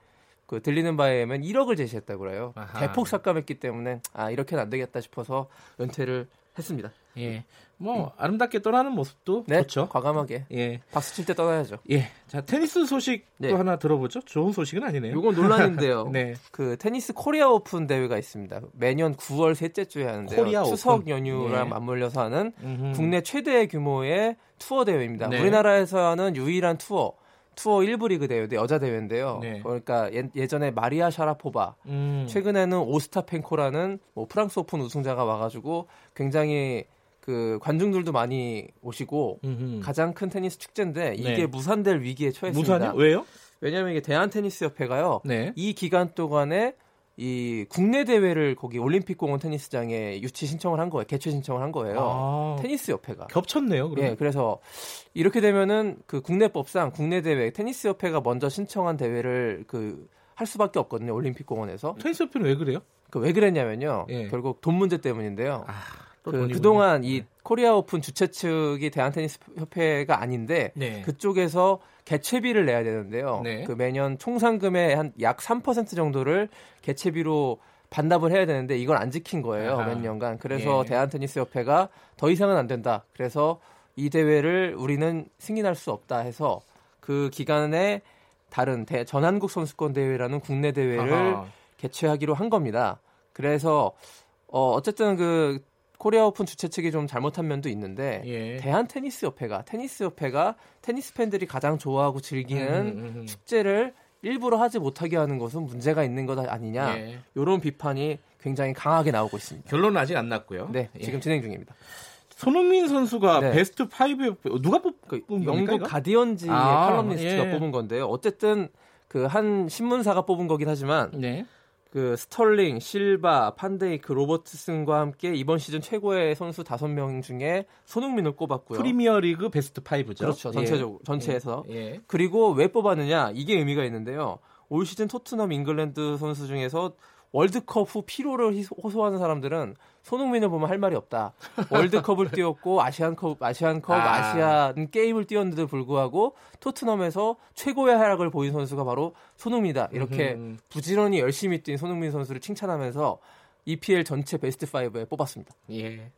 F: 그 들리는 바에 의하면 1억을 제시했다고 그래요. 아하. 대폭 삭감했기 때문에 아 이렇게는 안 되겠다 싶어서 은퇴를 했습니다.
B: 예. 뭐 음. 아름답게 떠나는 모습도 네, 좋죠.
F: 과감하게. 예. 박수 칠 때 떠나야죠.
B: 예. 자 테니스 소식 도 네. 하나 들어보죠. 좋은 소식은 아니네요.
F: 이건 논란인데요. [laughs] 네. 그 테니스 코리아 오픈 대회가 있습니다. 매년 9월 셋째 주에 하는데요. 코리아 추석 오픈. 연휴랑 예. 맞물려서 하는 음흠. 국내 최대 규모의 투어 대회입니다. 네. 우리나라에서 하는 유일한 투어. 투어 1부 리그 대회인데 여자 대회인데요. 네. 그러니까 예, 전에 마리아 샤라포바, 음. 최근에는 오스타펜코라는 뭐 프랑스 오픈 우승자가 와가지고 굉장히 그 관중들도 많이 오시고 음흠. 가장 큰 테니스 축제인데 이게 네. 무산될 위기에 처했습니다.
B: 무산이 왜요?
F: 왜냐하면 이게 대한 테니스 협회가요. 네. 이 기간 동안에 이 국내 대회를 거기 올림픽 공원 테니스장에 유치 신청을 한 거예요. 개최 신청을 한 거예요. 아, 테니스 협회가.
B: 겹쳤네요.
F: 그러면. 예, 그래서 이렇게 되면은 그 국내법상 국내 대회 테니스 협회가 먼저 신청한 대회를 그 할 수밖에 없거든요. 올림픽 공원에서.
B: 테니스 협회는 왜 그래요?
F: 그 왜 그랬냐면요. 예. 결국 돈 문제 때문인데요. 아. 그, 그동안 이 네. 코리아 오픈 주최 측이 대한테니스 협회가 아닌데 네. 그쪽에서 개최비를 내야 되는데요. 네. 그 매년 총 상금의 한 약 3% 정도를 개최비로 반납을 해야 되는데 이걸 안 지킨 거예요. 아하. 몇 년간. 그래서 예. 대한테니스협회가 더 이상은 안 된다. 그래서 이 대회를 우리는 승인할 수 없다 해서 그 기간에 다른 대, 전한국 선수권 대회라는 국내 대회를 아하. 개최하기로 한 겁니다. 그래서 어 어쨌든 그 코리아 오픈 주최 측이 좀 잘못한 면도 있는데 예. 대한 테니스 협회가 테니스 협회가 테니스 팬들이 가장 좋아하고 즐기는 음, 음, 음. 음. 축제를 일부러 하지 못하게 하는 것은 문제가 있는 것 아니냐 이런 예. 비판이 굉장히 강하게 나오고 있습니다.
B: 결론은 아직 안 났고요.
F: 네, 지금 예. 진행 중입니다.
B: 손흥민 선수가 네. 베스트 5에 누가 뽑, 그
F: 뽑은 영국 겁니까, 가디언즈의 아, 칼럼니스트가 예. 뽑은 건데요. 어쨌든 그 한 신문사가 뽑은 거긴 하지만 네. 그 스털링, 실바, 판데이크, 로버트슨과 함께 이번 시즌 최고의 선수 5명 중에 손흥민을 꼽았고요.
B: 프리미어리그 베스트 5죠.
F: 그렇죠. 전체적으로 예. 전체에서. 예. 예. 그리고 왜 뽑았느냐? 이게 의미가 있는데요. 올 시즌 토트넘 잉글랜드 선수 중에서 월드컵 후 피로를 호소하는 사람들은 손흥민을 보면 할 말이 없다. [laughs] 월드컵을 뛰었고 아시안컵, 아시안컵, 아. 시안 게임을 뛰었는데도 불구하고 토트넘에서 최고의 활약을 보인 선수가 바로 손흥민이다. 이렇게 음흠. 부지런히 열심히 뛴 손흥민 선수를 칭찬하면서 EPL 전체 베스트 5에 뽑았습니다.
B: 예.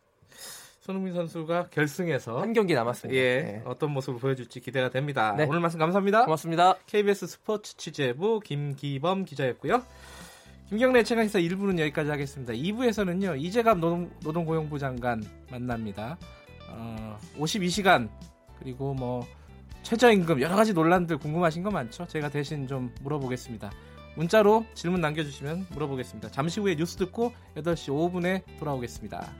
B: 손흥민 선수가 결승에서
F: 한 경기 남았습니다.
B: 예, 네. 어떤 모습을 보여줄지 기대가 됩니다. 네. 오늘 말씀 감사합니다.
F: 고맙습니다.
B: KBS 스포츠 취재부 김기범 기자였고요. 김경래 최강시사 1부는 여기까지 하겠습니다. 2부에서는요 이재갑 노동, 노동고용부 장관 만납니다. 어, 52시간 그리고 뭐 최저임금 여러 가지 논란들 궁금하신 거 많죠? 제가 대신 좀 물어보겠습니다. 문자로 질문 남겨주시면 물어보겠습니다. 잠시 후에 뉴스 듣고 8시 5분에 돌아오겠습니다.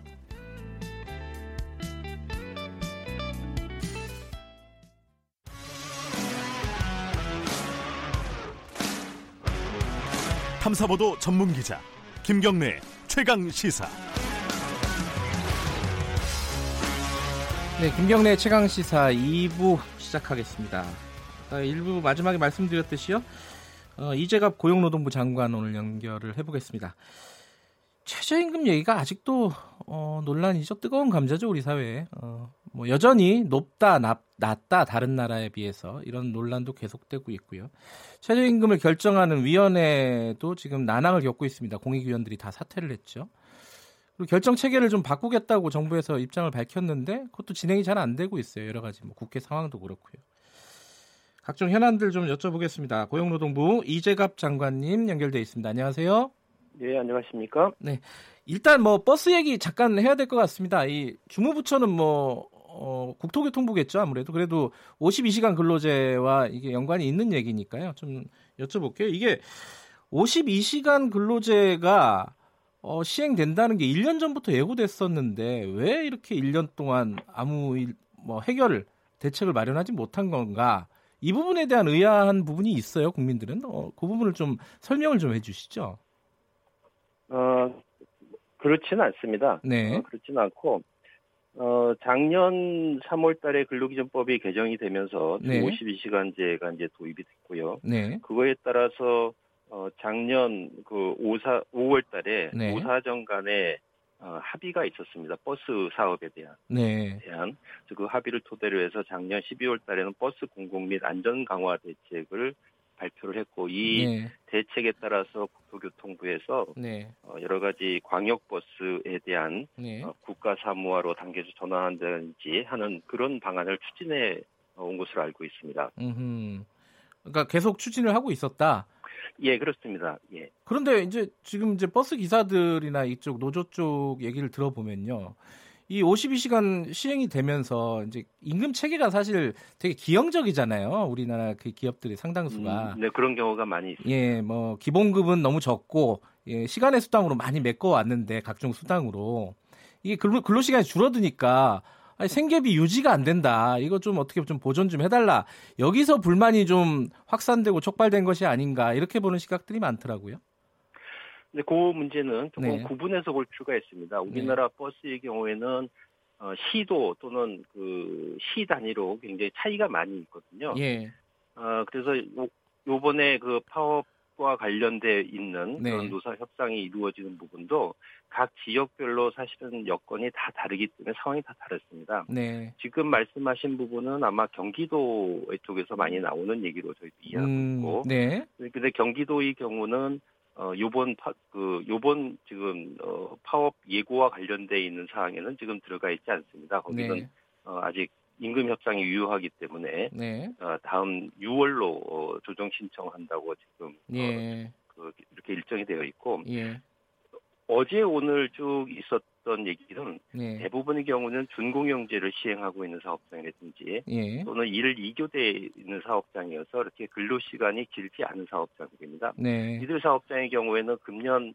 A: 탐사보도 전문 기자 김경래 최강 시사.
B: 네, 김경래 최강 시사 2부 시작하겠습니다. 1부 마지막에 말씀드렸듯이요. 어, 이재갑 고용노동부 장관 오늘 연결을 해보겠습니다. 최저임금 얘기가 아직도 어, 논란이죠. 뜨거운 감자죠 우리 사회에. 어, 뭐 여전히 높다, 낮, 낮다 다른 나라에 비해서 이런 논란도 계속되고 있고요. 최저임금을 결정하는 위원회도 지금 난항을 겪고 있습니다. 공익위원들이 다 사퇴를 했죠. 그리고 결정 체계를 좀 바꾸겠다고 정부에서 입장을 밝혔는데 그것도 진행이 잘 안 되고 있어요. 여러 가지 뭐 국회 상황도 그렇고요. 각종 현안들 좀 여쭤보겠습니다. 고용노동부 이재갑 장관님 연결돼 있습니다. 안녕하세요.
G: 네, 안녕하십니까?
B: 네. 일단 뭐 버스 얘기 잠깐 해야 될 것 같습니다. 이 주무부처는 뭐 어, 국토교통부겠죠 아무래도 그래도 52시간 근로제와 이게 연관이 있는 얘기니까요. 좀 여쭤볼게요. 이게 52시간 근로제가 어, 시행된다는 게 1년 전부터 예고됐었는데 왜 이렇게 1년 동안 아무 일, 뭐 해결 대책을 마련하지 못한 건가? 이 부분에 대한 의아한 부분이 있어요. 국민들은 어, 그 부분을 좀 설명을 좀 해주시죠.
G: 어 그렇지는 않습니다.
B: 네.
G: 어, 그렇지는 않고 어, 작년 3월 달에 근로기준법이 개정이 되면서 네. 52시간제가 이제 도입이 됐고요.
B: 네.
G: 그거에 따라서 어, 작년 그 5사 5월 달에 네. 5사정 간에 어, 합의가 있었습니다. 버스 사업에 대한
B: 네.
G: 대한 그 합의를 토대로 해서 작년 12월 달에는 버스 공공 및 안전 강화 대책을 발표를 했고 이 네. 대책에 따라서 국토교통부에서
B: 네.
G: 어, 여러 가지 광역버스에 대한
B: 네.
G: 어, 국가 사무화로 단계에서 전환한다든지 하는 그런 방안을 추진해 온 것으로 알고 있습니다.
B: 음흠. 그러니까 계속 추진을 하고 있었다.
G: 예, 그렇습니다. 예.
B: 그런데 이제 지금 이제 버스 기사들이나 이쪽 노조 쪽 얘기를 들어보면요. 이 52시간 시행이 되면서 이제 임금 체계가 사실 되게 기형적이잖아요. 우리나라 그 기업들이 상당수가.
G: 음, 네, 그런 경우가 많이 있습니다.
B: 예, 뭐 기본급은 너무 적고 예, 시간의 수당으로 많이 메꿔 왔는데 각종 수당으로 이게 근로, 근로 시간이 줄어드니까 아니, 생계비 유지가 안 된다. 이거 좀 어떻게 좀 보존 좀 해달라. 여기서 불만이 좀 확산되고 촉발된 것이 아닌가 이렇게 보는 시각들이 많더라고요.
G: 근데 그 문제는 조금 네. 구분해서 볼 필요가 있습니다. 우리나라 네. 버스의 경우에는 어, 시도 또는 그 시 단위로 굉장히 차이가 많이 있거든요.
B: 예.
G: 어, 그래서 요, 요번에 그 파업과 관련돼 있는 네. 그런 노사 협상이 이루어지는 부분도 각 지역별로 사실은 여건이 다 다르기 때문에 상황이 다 다릅니다.
B: 네.
G: 지금 말씀하신 부분은 아마 경기도 쪽에서 많이 나오는 얘기로 저희도 이해하고 음, 있고,
B: 네.
G: 근데 경기도의 경우는 어, 요번 파, 그, 요번 지금, 어, 파업 예고와 관련돼 있는 사항에는 지금 들어가 있지 않습니다. 거기는, 네. 어, 아직 임금 협상이 유효하기 때문에,
B: 네.
G: 어, 다음 6월로 어, 조정 신청한다고 지금, 어,
B: 예.
G: 어, 그, 이렇게 일정이 되어 있고,
B: 예.
G: 어제 오늘 쭉 있었던 얘기는
B: 네.
G: 대부분의 경우는 준공영제를 시행하고 있는 사업장이라든지
B: 예.
G: 또는 일을 이교돼 있는 사업장이어서 이렇게 근로 시간이 길지 않은 사업장입니다.
B: 네.
G: 이들 사업장의 경우에는 금년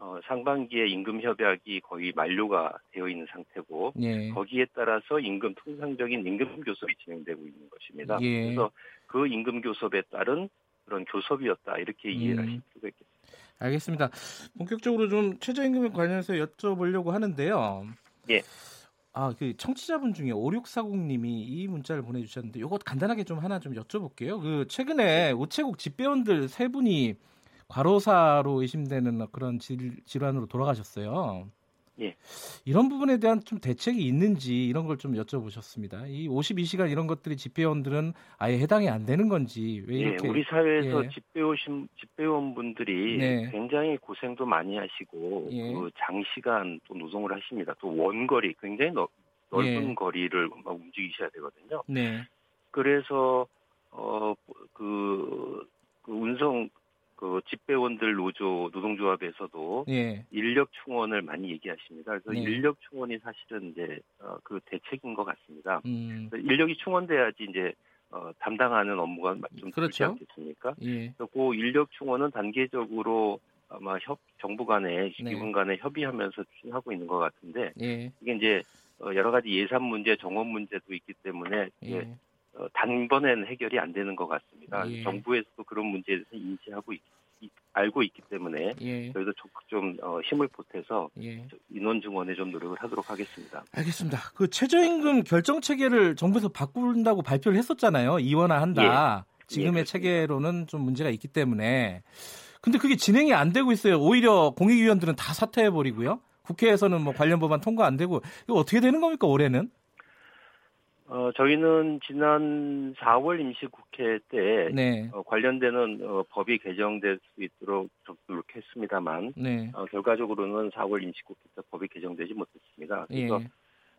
G: 어, 상반기에 임금 협약이 거의 만료가 되어 있는 상태고 예. 거기에 따라서 임금 통상적인 임금 교섭이 진행되고 있는 것입니다. 예. 그래서 그 임금 교섭에 따른 그런 교섭이었다 이렇게 이해를 음. 하실 수가 있겠습니다.
B: 알겠습니다. 본격적으로 좀 최저임금에 관련해서 여쭤보려고 하는데요.
G: 예.
B: 아, 그 청취자분 중에 5640님이 이 문자를 보내주셨는데 이것 간단하게 좀 하나 좀 여쭤볼게요. 그 최근에 우체국 집배원들 세 분이 과로사로 의심되는 그런 질, 질환으로 돌아가셨어요.
G: 예.
B: 이런 부분에 대한 좀 대책이 있는지 이런 걸 좀 여쭤보셨습니다. 이 52시간 이런 것들이 집배원들은 아예 해당이 안 되는 건지 왜 예, 이렇게
G: 예, 우리 사회에서 예. 집배오신 집배원분들이 네. 굉장히 고생도 많이 하시고 예. 그 장시간 또 노동을 하십니다. 또 원거리 굉장히 넓, 넓은 예. 거리를 막 움직이셔야 되거든요.
B: 네.
G: 그래서 어그 그 운송 그 집배원들 노조 노동조합에서도 예. 인력 충원을 많이 얘기하십니다. 그래서 네. 인력 충원이 사실은 이제 어, 그 대책인 것 같습니다. 음. 인력이 충원돼야지 이제 어, 담당하는 업무가 좀 그렇죠. 않겠습니까? 예. 그리고 인력 충원은 단계적으로 아마 협 정부 간에 네. 기분 간에 협의하면서 추진하고 있는 것 같은데 예. 이게 이제 어, 여러 가지 예산 문제, 정원 문제도 있기 때문에 예. 어, 단번에는 해결이 안 되는 것 같습니다. 예. 정부에서도 그런 문제에 대해서 인지하고 있, 알고 있기 때문에 예. 저희도 좀 어, 힘을 보태서 예. 인원 증원에 좀 노력을 하도록 하겠습니다.
B: 알겠습니다. 그 최저임금 결정 체계를 정부에서 바꾼다고 발표를 했었잖아요. 이원화한다. 예. 지금의 예, 체계로는 좀 문제가 있기 때문에. 근데 그게 진행이 안 되고 있어요. 오히려 공익위원들은 다 사퇴해 버리고요. 국회에서는 뭐 관련 법안 통과 안 되고 이거 어떻게 되는 겁니까 올해는?
G: 어, 저희는 지난 4월 임시국회 때 네. 어, 관련되는 어, 법이 개정될 수 있도록 좀 노력했습니다만 네. 어, 결과적으로는 4월 임시국회 때 법이 개정되지 못했습니다. 그래서 예.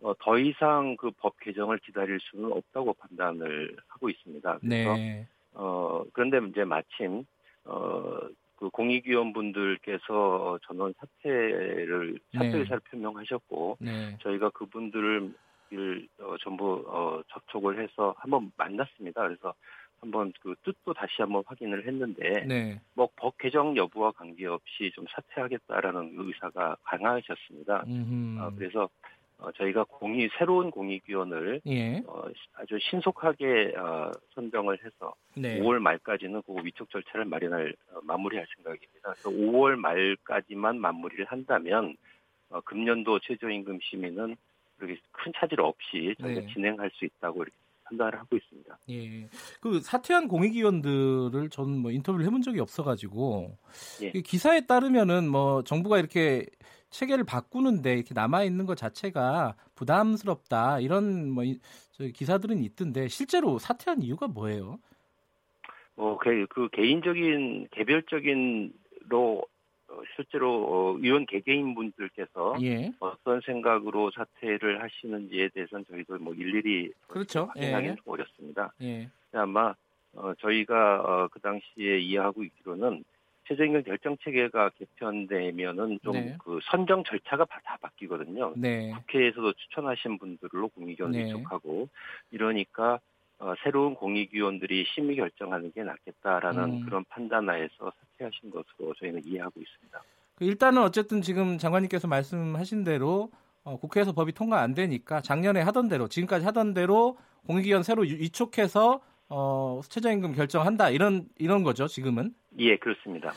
G: 어, 더 이상 그 법 개정을 기다릴 수는 없다고 판단을 하고 있습니다. 그래서 네. 어, 그런데 이제 마침 어, 그 공익위원분들께서 전원 사퇴를 사퇴 의사를 네. 표명하셨고 네. 저희가 그분들을 일 어, 전부 어, 접촉을 해서 한번 만났습니다. 그래서 한번 그 뜻도 다시 한번 확인을 했는데 네. 뭐법 개정 여부와 관계없이 좀 사퇴하겠다라는 의사가 강하셨습니다. 어, 그래서 어, 저희가 공익 새로운 공익위원을 예. 어, 아주 신속하게 어, 선정을 해서 네. 5월 말까지는 그 위촉 절차를 마련할 어, 마무리할 생각입니다. 그래서 5월 말까지만 마무리를 한다면 어, 금년도 최저임금 심의는 그렇게 큰 차질 없이 저희가 네. 진행할 수 있다고 이렇게 판단을 하고 있습니다.
B: 예. 그 사퇴한 공익위원들을 저는 뭐 인터뷰를 해본 적이 없어가지고 예. 기사에 따르면은 뭐 정부가 이렇게 체계를 바꾸는데 이렇게 남아 있는 것 자체가 부담스럽다 이런 뭐 기사들은 있던데 실제로 사퇴한 이유가 뭐예요?
G: 뭐그 그 개인적인 개별적인로 어, 실제로 어, 의원 개개인 분들께서 예. 어떤 생각으로 사퇴를 하시는지에 대해서는 저희도 뭐 일일이
B: 그렇죠.
G: 확인하기는 예. 어렵습니다. 예. 아마 어, 저희가 어, 그 당시에 이해하고 있기로는 최저임금 결정 체계가 개편되면은 좀그 네. 그 선정 절차가 다 바뀌거든요. 네. 국회에서도 추천하신 분들로 공익위원 네. 위촉하고 이러니까 어, 새로운 공익위원들이 심의 결정하는 게 낫겠다라는 음. 그런 판단하에서 사퇴하신 것으로 저희는 이해하고 있습니다.
B: 그 일단은 어쨌든 지금 장관님께서 말씀하신 대로 어, 국회에서 법이 통과 안 되니까 작년에 하던 대로 지금까지 하던 대로 공익위원 새로 위촉해서 어, 최저임금 결정한다 이런 이런 거죠 지금은?
G: 예 그렇습니다.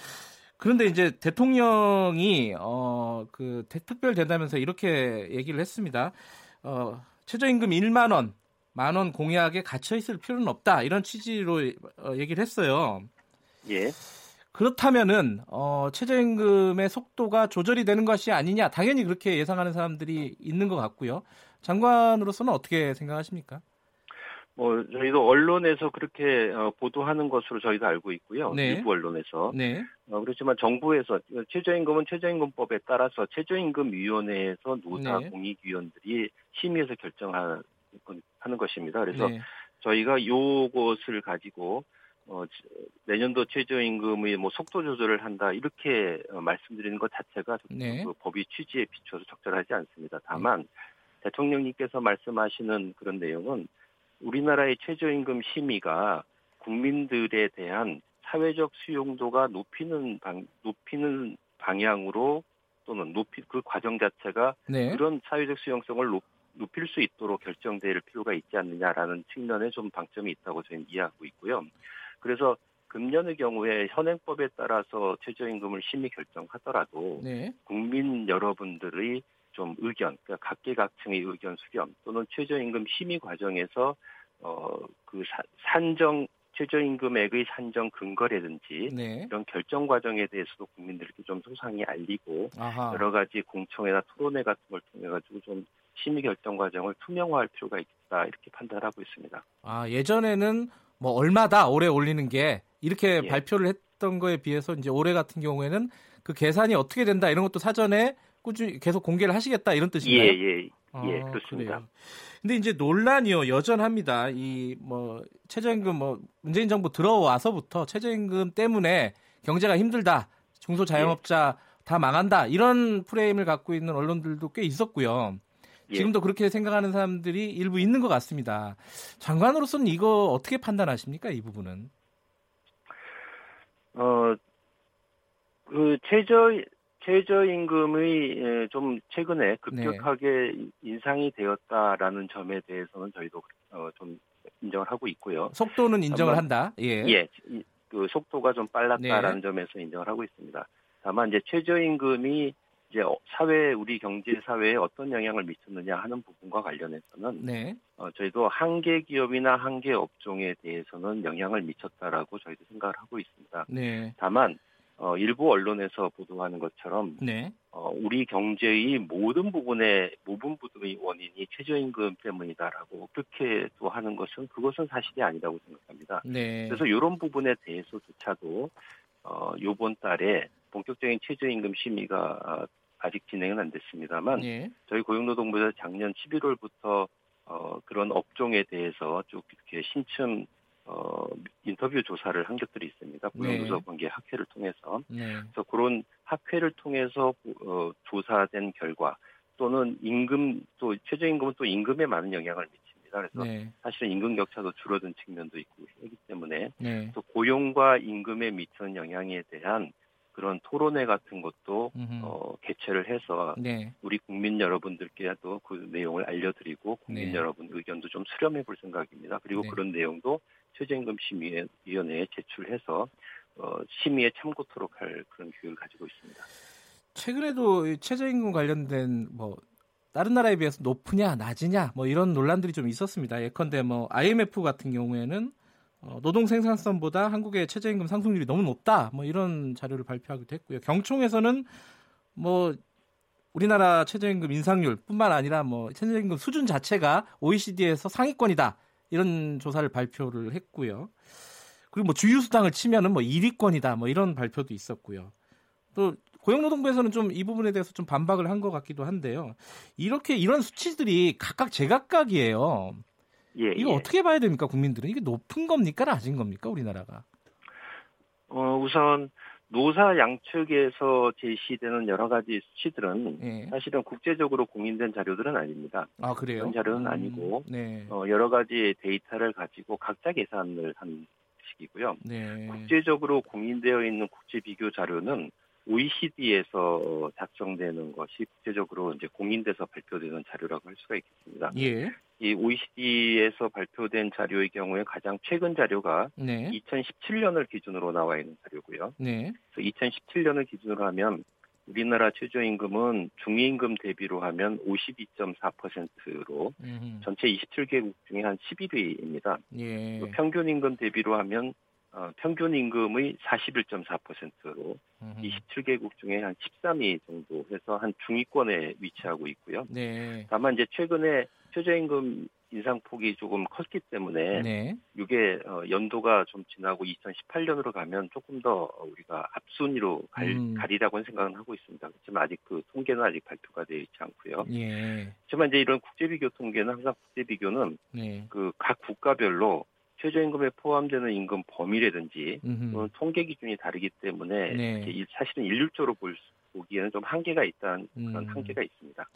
B: 그런데 이제 대통령이 어, 그 특별 된다면서 이렇게 얘기를 했습니다. 어, 최저임금 1만 원 만 원 공약에 갇혀 있을 필요는 없다 이런 취지로 어, 얘기를 했어요.
G: 예.
B: 그렇다면은 어, 최저임금의 속도가 조절이 되는 것이 아니냐 당연히 그렇게 예상하는 사람들이 있는 것 같고요. 장관으로서는 어떻게 생각하십니까?
G: 뭐 저희도 언론에서 그렇게 어, 보도하는 것으로 저희도 알고 있고요. 네. 일부 언론에서. 네. 어, 그렇지만 정부에서 최저임금은 최저임금법에 따라서 최저임금위원회에서 노사 네. 공익위원들이 심의해서 결정하는 하는 것입니다. 그래서 네. 저희가 요것을 가지고 어, 내년도 최저임금의 뭐 속도 조절을 한다 이렇게 어, 말씀드리는 것 자체가 네. 그 법이 취지에 비춰서 적절하지 않습니다. 다만 네. 대통령님께서 말씀하시는 그런 내용은 우리나라의 최저임금 심의가 국민들에 대한 사회적 수용도가 높이는 방, 높이는 방향으로 또는 높이 그 과정 자체가 네. 그런 사회적 수용성을 높, 높일 수 있도록 결정될 필요가 있지 않느냐라는 측면에 좀 방점이 있다고 저희는 이해하고 있고요. 그래서 금년의 경우에 현행법에 따라서 최저임금을 심의 결정하더라도 네. 국민 여러분들의 좀 의견, 그러니까 각계각층의 의견 수렴 또는 최저임금 심의 과정에서 어그 산정 최저임금액의 산정 근거라든지 네. 이런 결정 과정에 대해서도 국민들께 좀 소상히 알리고 아하. 여러 가지 공청회나 토론회 같은 걸 통해 가지고 좀 심의 결정 과정을 투명화할 필요가 있다 이렇게 판단하고 있습니다.
B: 아 예전에는 뭐 얼마다 올해 올리는 게 이렇게 예. 발표를 했던 거에 비해서 이제 올해 같은 경우에는 그 계산이 어떻게 된다 이런 것도 사전에 꾸준히 계속 공개를 하시겠다 이런 뜻인가요?
G: 예, 예. 아, 예, 그렇습니다. 그래요.
B: 근데 이제 논란이요 여전합니다. 이 뭐 최저임금 뭐 문재인 정부 들어와서부터 최저임금 때문에 경제가 힘들다. 중소자영업자 예. 다 망한다. 이런 프레임을 갖고 있는 언론들도 꽤 있었고요. 예. 지금도 그렇게 생각하는 사람들이 일부 있는 것 같습니다. 장관으로서는 이거 어떻게 판단하십니까? 이 부분은?
G: 어, 그 최저 최저 임금의 예, 좀 최근에 급격하게 네. 인상이 되었다라는 점에 대해서는 저희도 어, 좀 인정을 하고 있고요.
B: 속도는 인정을 한다. 예.
G: 예. 그 속도가 좀 빨랐다라는 네. 점에서 인정을 하고 있습니다. 다만 이제 최저 임금이 이제 어, 사회 우리 경제 사회에 어떤 영향을 미쳤느냐 하는 부분과 관련해서는 네. 어, 저희도 한계 기업이나 한계 업종에 대해서는 영향을 미쳤다라고 저희도 생각을 하고 있습니다. 네. 다만 어, 일부 언론에서 보도하는 것처럼 네. 어, 우리 경제의 모든 부분의 모든 부분의 원인이 최저임금 때문이다라고 그렇게 또 하는 것은 그것은 사실이 아니라고 생각합니다. 네. 그래서 이런 부분에 대해서조차도 어, 요번 달에 본격적인 최저임금 심의가 아, 아직 진행은 안 됐습니다만 네. 저희 고용노동부에서 작년 11월부터 어, 그런 업종에 대해서 쭉 이렇게 신청 어, 인터뷰 조사를 한 것들이 있습니다. 네. 관계 학회를 통해서. 네. 그래서 그런 학회를 통해서 어, 조사된 결과 또는 임금 또 최저임금은 또 임금에 많은 영향을 미칩니다. 그래서 네. 사실은 임금 격차도 줄어든 측면도 있고 하기 때문에 네. 또 고용과 임금에 미치는 영향에 대한 그런 토론회 같은 것도 어, 개최를 해서 네. 우리 국민 여러분들께도 그 내용을 알려드리고 국민 네. 여러분 의견도 좀 수렴해 볼 생각입니다. 그리고 네. 그런 내용도 최저임금 심의위원회에 제출해서 어, 심의에 참고토록 할 그런 교육을 가지고 있습니다.
B: 최근에도 최저임금 관련된 뭐 다른 나라에 비해서 높으냐 낮으냐 뭐 이런 논란들이 좀 있었습니다. 예컨대 뭐 IMF 같은 경우에는 어, 노동 생산성보다 한국의 최저임금 상승률이 너무 높다 뭐 이런 자료를 발표하기도 했고요. 경총에서는 뭐 우리나라 최저임금 인상률뿐만 아니라 뭐 최저임금 수준 자체가 OECD에서 상위권이다 이런 조사를 발표를 했고요. 그리고 뭐 주유 수당을 치면은 뭐 1위권이다 뭐 이런 발표도 있었고요. 또 고용노동부에서는 좀 이 부분에 대해서 좀 반박을 한 것 같기도 한데요. 이렇게 이런 수치들이 각각 제각각이에요. 예, 이거 예. 어떻게 봐야 됩니까 국민들은 이게 높은 겁니까 낮은 겁니까 우리나라가?
G: 어 우선 노사 양측에서 제시되는 여러 가지 수치들은 네. 사실은 국제적으로 공인된 자료들은 아닙니다.
B: 아 그래요?
G: 그런 자료는 음, 아니고 네. 어, 여러 가지 데이터를 가지고 각자 계산을 한 식이고요. 네. 국제적으로 공인되어 있는 국제 비교 자료는 OECD에서 작성되는 것이 국제적으로 이제 공인돼서 발표되는 자료라고 할 수가 있겠습니다. 예. 이 OECD에서 발표된 자료의 경우에 가장 최근 자료가 네. 2017년을 기준으로 나와 있는 자료고요. 네. 그래서 2017년을 기준으로 하면 우리나라 최저임금은 중위임금 대비로 하면 52.4%로 음흠. 전체 27개국 중에 한 11위입니다. 예. 평균 임금 대비로 하면 어, 평균 임금의 41.4%로 음. 27개국 중에 한 13위 정도 해서 한 중위권에 위치하고 있고요. 네. 다만 이제 최근에 최저임금 인상폭이 조금 컸기 때문에 네. 이게 어, 연도가 좀 지나고 2018년으로 가면 조금 더 우리가 앞순위로 갈, 음. 가리라고는 생각은 하고 있습니다. 그렇지만 아직 그 통계는 아직 발표가 되어 있지 않고요. 예. 하지만 이제 이런 국제비교 통계는 항상 국제비교는 네. 그각 국가별로 최저임금에 포함되는 임금 범위라든지 통계 기준이 다르기 때문에 네. 사실은 일률적으로 볼 보기에는 좀 한계가 있다는 그런 음. 한계가 있습니다.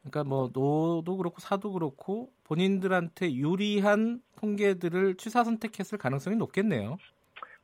B: 그러니까 뭐 노도 그렇고 사도 그렇고 본인들한테 유리한 통계들을 취사 선택했을 가능성이 높겠네요.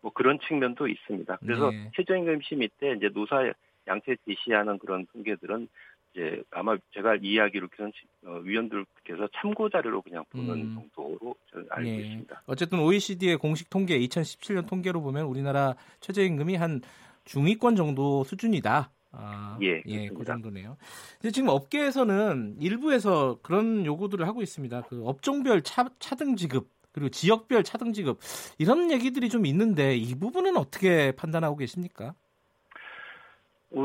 G: 뭐 그런 측면도 있습니다. 그래서 네. 최저임금 심의 때 이제 노사 양채 제시하는 그런 통계들은 이제 아마 제가 이야기로 그런 어, 위원들께서 참고 자료로 그냥 보는 음. 정도로 저는 알고 예. 있습니다.
B: 어쨌든 OECD의 공식 통계 2017년 통계로 보면 우리나라 최저임금이 한 중위권 정도 수준이다. 아, 예, 예, 그 정도네요. 이제 지금 업계에서는 일부에서 그런 요구들을 하고 있습니다. 그 업종별 차, 차등 지급 그리고 지역별 차등 지급 이런 얘기들이 좀 있는데 이 부분은 어떻게 판단하고 계십니까?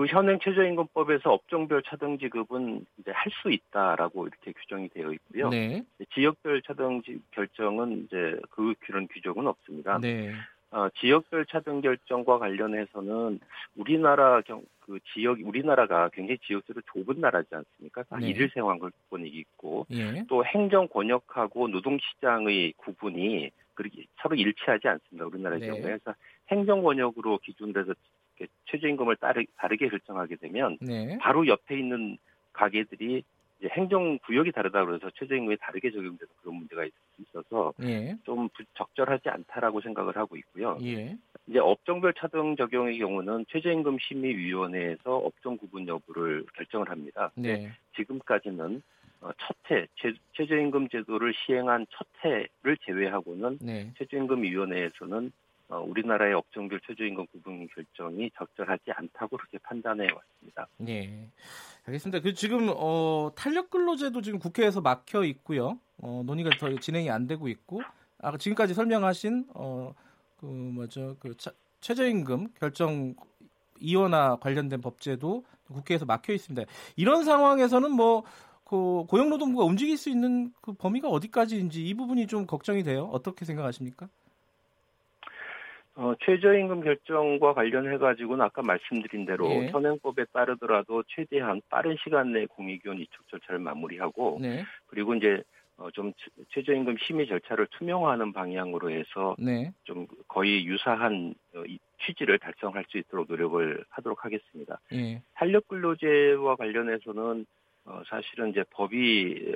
G: 현행 최저임금법에서 업종별 차등 지급은 이제 할 수 있다라고 이렇게 규정이 되어 있고요. 네. 지역별 차등 결정은 이제 그 그런 규정은 없습니다. 네. 어, 지역별 차등 결정과 관련해서는 우리나라 경, 그 지역 우리나라가 굉장히 지역적으로 좁은 나라지 않습니까? 다 네. 일일 생활권이 있고 예. 또 행정 권역하고 노동 시장의 구분이 그렇게 서로 일치하지 않습니다. 우리나라의 네. 경우에 그래서 행정 권역으로 기준돼서 최저임금을 다르게 결정하게 되면 네. 바로 옆에 있는 가게들이 행정 구역이 다르다 그래서 최저임금이 다르게 적용돼서 그런 문제가 있어서 예. 좀 적절하지 않다라고 생각을 하고 있고요. 예. 이제 업종별 차등 적용의 경우는 최저임금 심의위원회에서 업종 구분 여부를 결정을 합니다. 네. 지금까지는 어, 첫 해, 최저임금 제도를 시행한 첫 해를 제외하고는 네. 최저임금위원회에서는 어, 우리나라의 업종별 최저임금 구분 결정이 적절하지 않다고 그렇게 판단해 왔습니다.
B: 네, 알겠습니다. 그 지금 어, 탄력 근로제도 지금 국회에서 막혀 있고요. 어, 논의가 더 진행이 안 되고 있고, 아 지금까지 설명하신 어, 그 뭐죠 그 차, 최저임금 결정 이원화 관련된 법제도 국회에서 막혀 있습니다. 이런 상황에서는 뭐 그 고용노동부가 움직일 수 있는 그 범위가 어디까지인지 이 부분이 좀 걱정이 돼요. 어떻게 생각하십니까?
G: 어, 최저임금 결정과 관련해 가지고는 아까 말씀드린 대로 예. 현행법에 따르더라도 최대한 빠른 시간 내에 공익위원 이촉 절차를 마무리하고 네. 그리고 이제 어, 좀 최저임금 심의 절차를 투명화하는 방향으로 해서 네. 좀 거의 유사한 어, 취지를 달성할 수 있도록 노력을 하도록 하겠습니다. 예. 탄력 근로제와 관련해서는 어, 사실은 이제 법이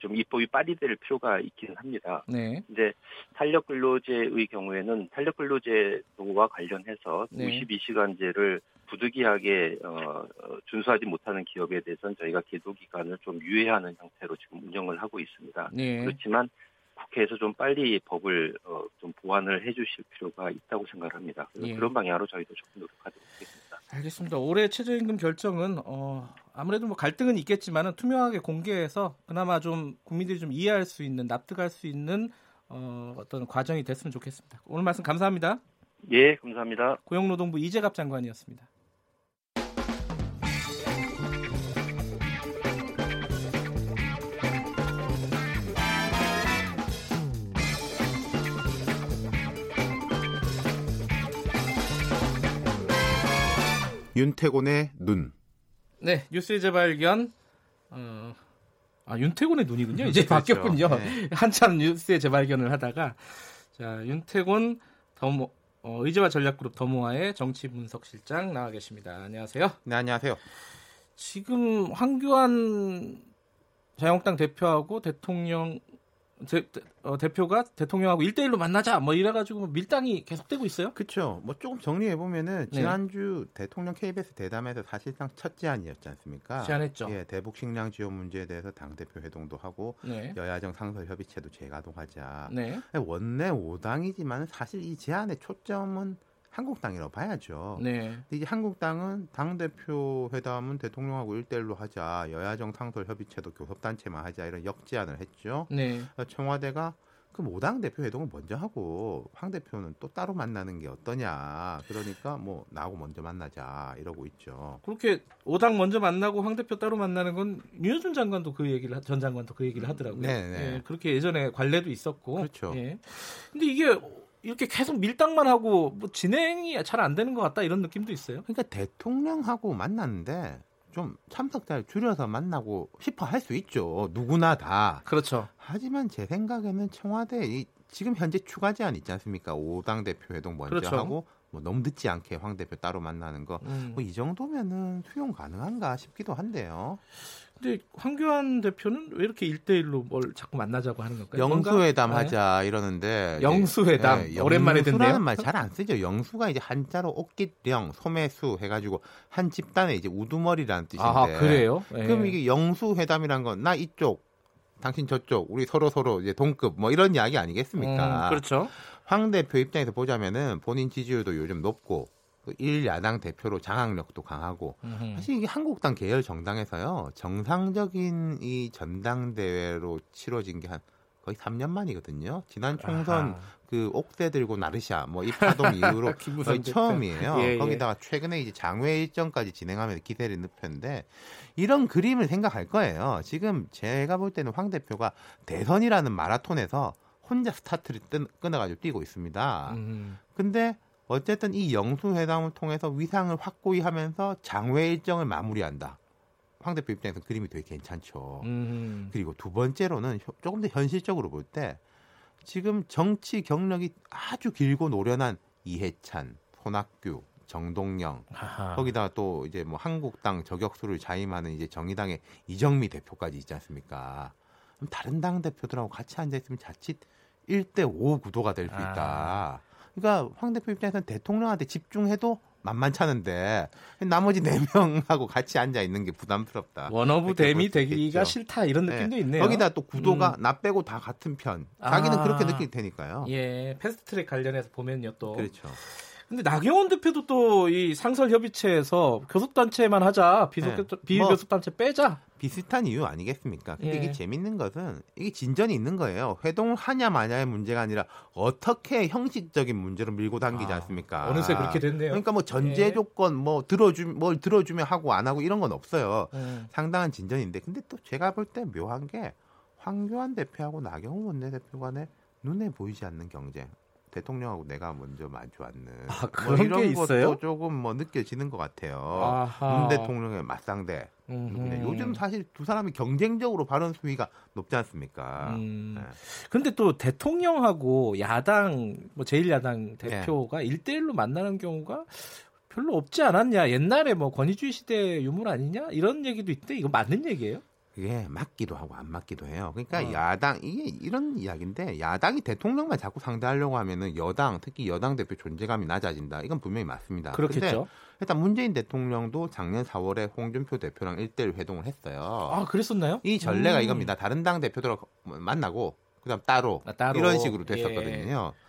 G: 좀 입법이 빨리 될 필요가 있기는 합니다. 네. 이제 탄력 근로제의 경우에는 탄력 근로제도와 관련해서 네. 52시간제를 부득이하게 어, 어, 준수하지 못하는 기업에 대해서는 저희가 계도 기간을 좀 유예하는 형태로 지금 운영을 하고 있습니다. 네. 그렇지만 국회에서 좀 빨리 법을 어, 좀 보완을 해주실 필요가 있다고 생각합니다. 예. 그런 방향으로 저희도 조금 노력하도록 하겠습니다.
B: 알겠습니다. 올해 최저임금 결정은 어, 아무래도 뭐 갈등은 있겠지만 투명하게 공개해서 그나마 좀 국민들이 좀 이해할 수 있는 납득할 수 있는 어, 어떤 과정이 됐으면 좋겠습니다. 오늘 말씀 감사합니다.
G: 예, 감사합니다.
B: 고용노동부 이재갑 장관이었습니다.
H: 윤태곤의 눈.
B: 네, 뉴스의 재발견. 어, 아, 윤태곤의 눈이군요. 이제 그렇죠. 바뀌었군요. 네. 한참 뉴스의 재발견을 하다가 자, 윤태곤 더모 어, 의제와 전략그룹 더모아의 정치 분석 실장 나와 계십니다. 안녕하세요.
H: 네, 안녕하세요.
B: 지금 황교안 자유한국당 대표하고 대통령 대, 어, 대표가 대통령하고 1대1로 만나자 뭐 이래가지고 밀당이 계속되고 있어요?
H: 그렇죠. 뭐 조금 정리해 보면은 네. 지난주 네. 대통령 KBS 대담에서 사실상 첫 제안이었지 않습니까?
B: 제안했죠.
H: 예, 대북 식량 지원 문제에 대해서 당 대표 회동도 하고 네. 여야정 상설 협의체도 재가동하자. 네. 원내 5당이지만 사실 이 제안의 초점은 한국당이라고 봐야죠. 네. 이제 한국당은 당 대표 회담은 대통령하고 일대일로 하자, 여야정 상설 협의체도 교섭단체만 하자 이런 역제안을 했죠. 네. 청와대가 그 5당 대표 회동을 먼저 하고 황 대표는 또 따로 만나는 게 어떠냐. 그러니까 뭐 나하고 먼저 만나자 이러고 있죠.
B: 그렇게 5당 먼저 만나고 황 대표 따로 만나는 건 윤여준 장관도 그 얘기를 전 장관도 그 얘기를 하더라고요. 네, 네. 예, 그렇게 예전에 관례도 있었고.
H: 그렇죠. 예.
B: 근데 이게 이렇게 계속 밀당만 하고 뭐 진행이 잘 안 되는 것 같다 이런 느낌도 있어요.
H: 그러니까 대통령하고 만났는데 좀 참석자를 줄여서 만나고 싶어 할 수 있죠. 누구나 다.
B: 그렇죠.
H: 하지만 제 생각에는 청와대 이 지금 현재 추가 제안 있지 않습니까? 5당 대표 회동 먼저 그렇죠. 하고 뭐 너무 늦지 않게 황 대표 따로 만나는 거, 음. 뭐이 정도면은 수용 가능한가 싶기도 한데요.
B: 근데 황교안 대표는 왜 이렇게 일대일로뭘 자꾸 만나자고 하는 걸까요?
H: 영수회담 하자 네. 이러는데
B: 영수회담 네, 오랜만에 듣네요.
H: 영수라는 말 잘 안 쓰죠. 영수가 이제 한자로 옥깃령, 소매수 해가지고 한 집단의 이제 우두머리라는 뜻인데. 아
B: 그래요?
H: 네. 그럼 이게 영수회담이란 건 나 이쪽, 당신 저쪽, 우리 서로 서로 이제 동급 뭐 이런 이야기 아니겠습니까?
B: 음, 그렇죠.
H: 황 대표 입장에서 보자면은 본인 지지율도 요즘 높고 그 일야당 대표로 장악력도 강하고 음흠. 사실 이게 한국당 계열 정당에서요 정상적인 이 전당대회로 치러진 게 한 거의 3년 만이거든요. 지난 총선 아하. 그 옥새 들고 나르샤 뭐 이 파동 이후로 [laughs] 거의 처음이에요. 예, 예. 거기다가 최근에 이제 장외 일정까지 진행하면서 기세를 늪혔는데 이런 그림을 생각할 거예요. 지금 제가 볼 때는 황 대표가 대선이라는 마라톤에서 혼자 스타트를 끊어가지고 뛰고 있습니다. 음. 근데 어쨌든 이 영수회담을 통해서 위상을 확고히 하면서 장외 일정을 마무리한다. 황 대표 입장에서 그림이 되게 괜찮죠. 음. 그리고 두 번째로는 조금 더 현실적으로 볼 때 지금 정치 경력이 아주 길고 노련한 이해찬, 손학규, 정동영 아하. 거기다가 또 이제 뭐 한국당 저격수를 자임하는 이제 정의당의 이정미 대표까지 있지 않습니까? 그럼 다른 당 대표들하고 같이 앉아 있으면 자칫 1대 5 구도가 될 수 있다. 아. 그러니까 황 대표 입장에서는 대통령한테 집중해도 만만찮은데 나머지 네 명하고 같이 앉아 있는 게 부담스럽다.
B: 원어브 댐이 되기가 싫다 이런 네. 느낌도 네. 있네요.
H: 거기다 또 구도가 음. 나 빼고 다 같은 편. 자기는 아. 그렇게 느낄 테니까요.
B: 예, 패스트트랙 관련해서 보면요 또.
H: 그렇죠.
B: 근데 나경원 대표도 또 이 상설 협의체에서 교섭단체만 하자 비교 네. 비교섭단체 뭐, 빼자
H: 비슷한 이유 아니겠습니까? 근데 예. 이게 재밌는 것은 이게 진전이 있는 거예요. 회동을 하냐 마냐의 문제가 아니라 어떻게 형식적인 문제로 밀고 당기지 아, 않습니까?
B: 어느새 그렇게 됐네요.
H: 그러니까 뭐 전제 예. 조건 뭐 들어주 뭘 들어주면 하고 안 하고 이런 건 없어요. 음. 상당한 진전인데 근데 또 제가 볼 때 묘한 게 황교안 대표하고 나경원 원내대표 간에 눈에 보이지 않는 경쟁. 대통령하고 내가 먼저 마주앉는
B: 아, 뭐 그런 뭐 이런 게 있어요?
H: 것도 조금 뭐 느껴지는 것 같아요. 아하. 문 대통령의 맞상대. 음. 요즘 사실 두 사람이 경쟁적으로 발언 수위가 높지 않습니까? 음.
B: 네. 또 대통령하고 야당 뭐 제1야당 대표가 네. 1대1로 만나는 경우가 별로 없지 않았냐. 옛날에 뭐 권위주의 시대 유물 아니냐? 이런 얘기도 있대. 이거 맞는 얘기예요?
H: 그게 맞기도 하고 안 맞기도 해요. 그러니까 어. 야당 이게 이런 이야기인데 야당이 대통령만 자꾸 상대하려고 하면은 여당 특히 여당 대표 존재감이 낮아진다. 이건 분명히 맞습니다.
B: 그렇겠죠.
H: 일단 문재인 대통령도 작년 4월에 홍준표 대표랑 일대일 회동을 했어요.
B: 아 그랬었나요?
H: 이 전례가 음. 이겁니다. 다른 당 대표들하고 만나고 그다음 따로, 아, 따로. 이런 식으로 됐었거든요. 예.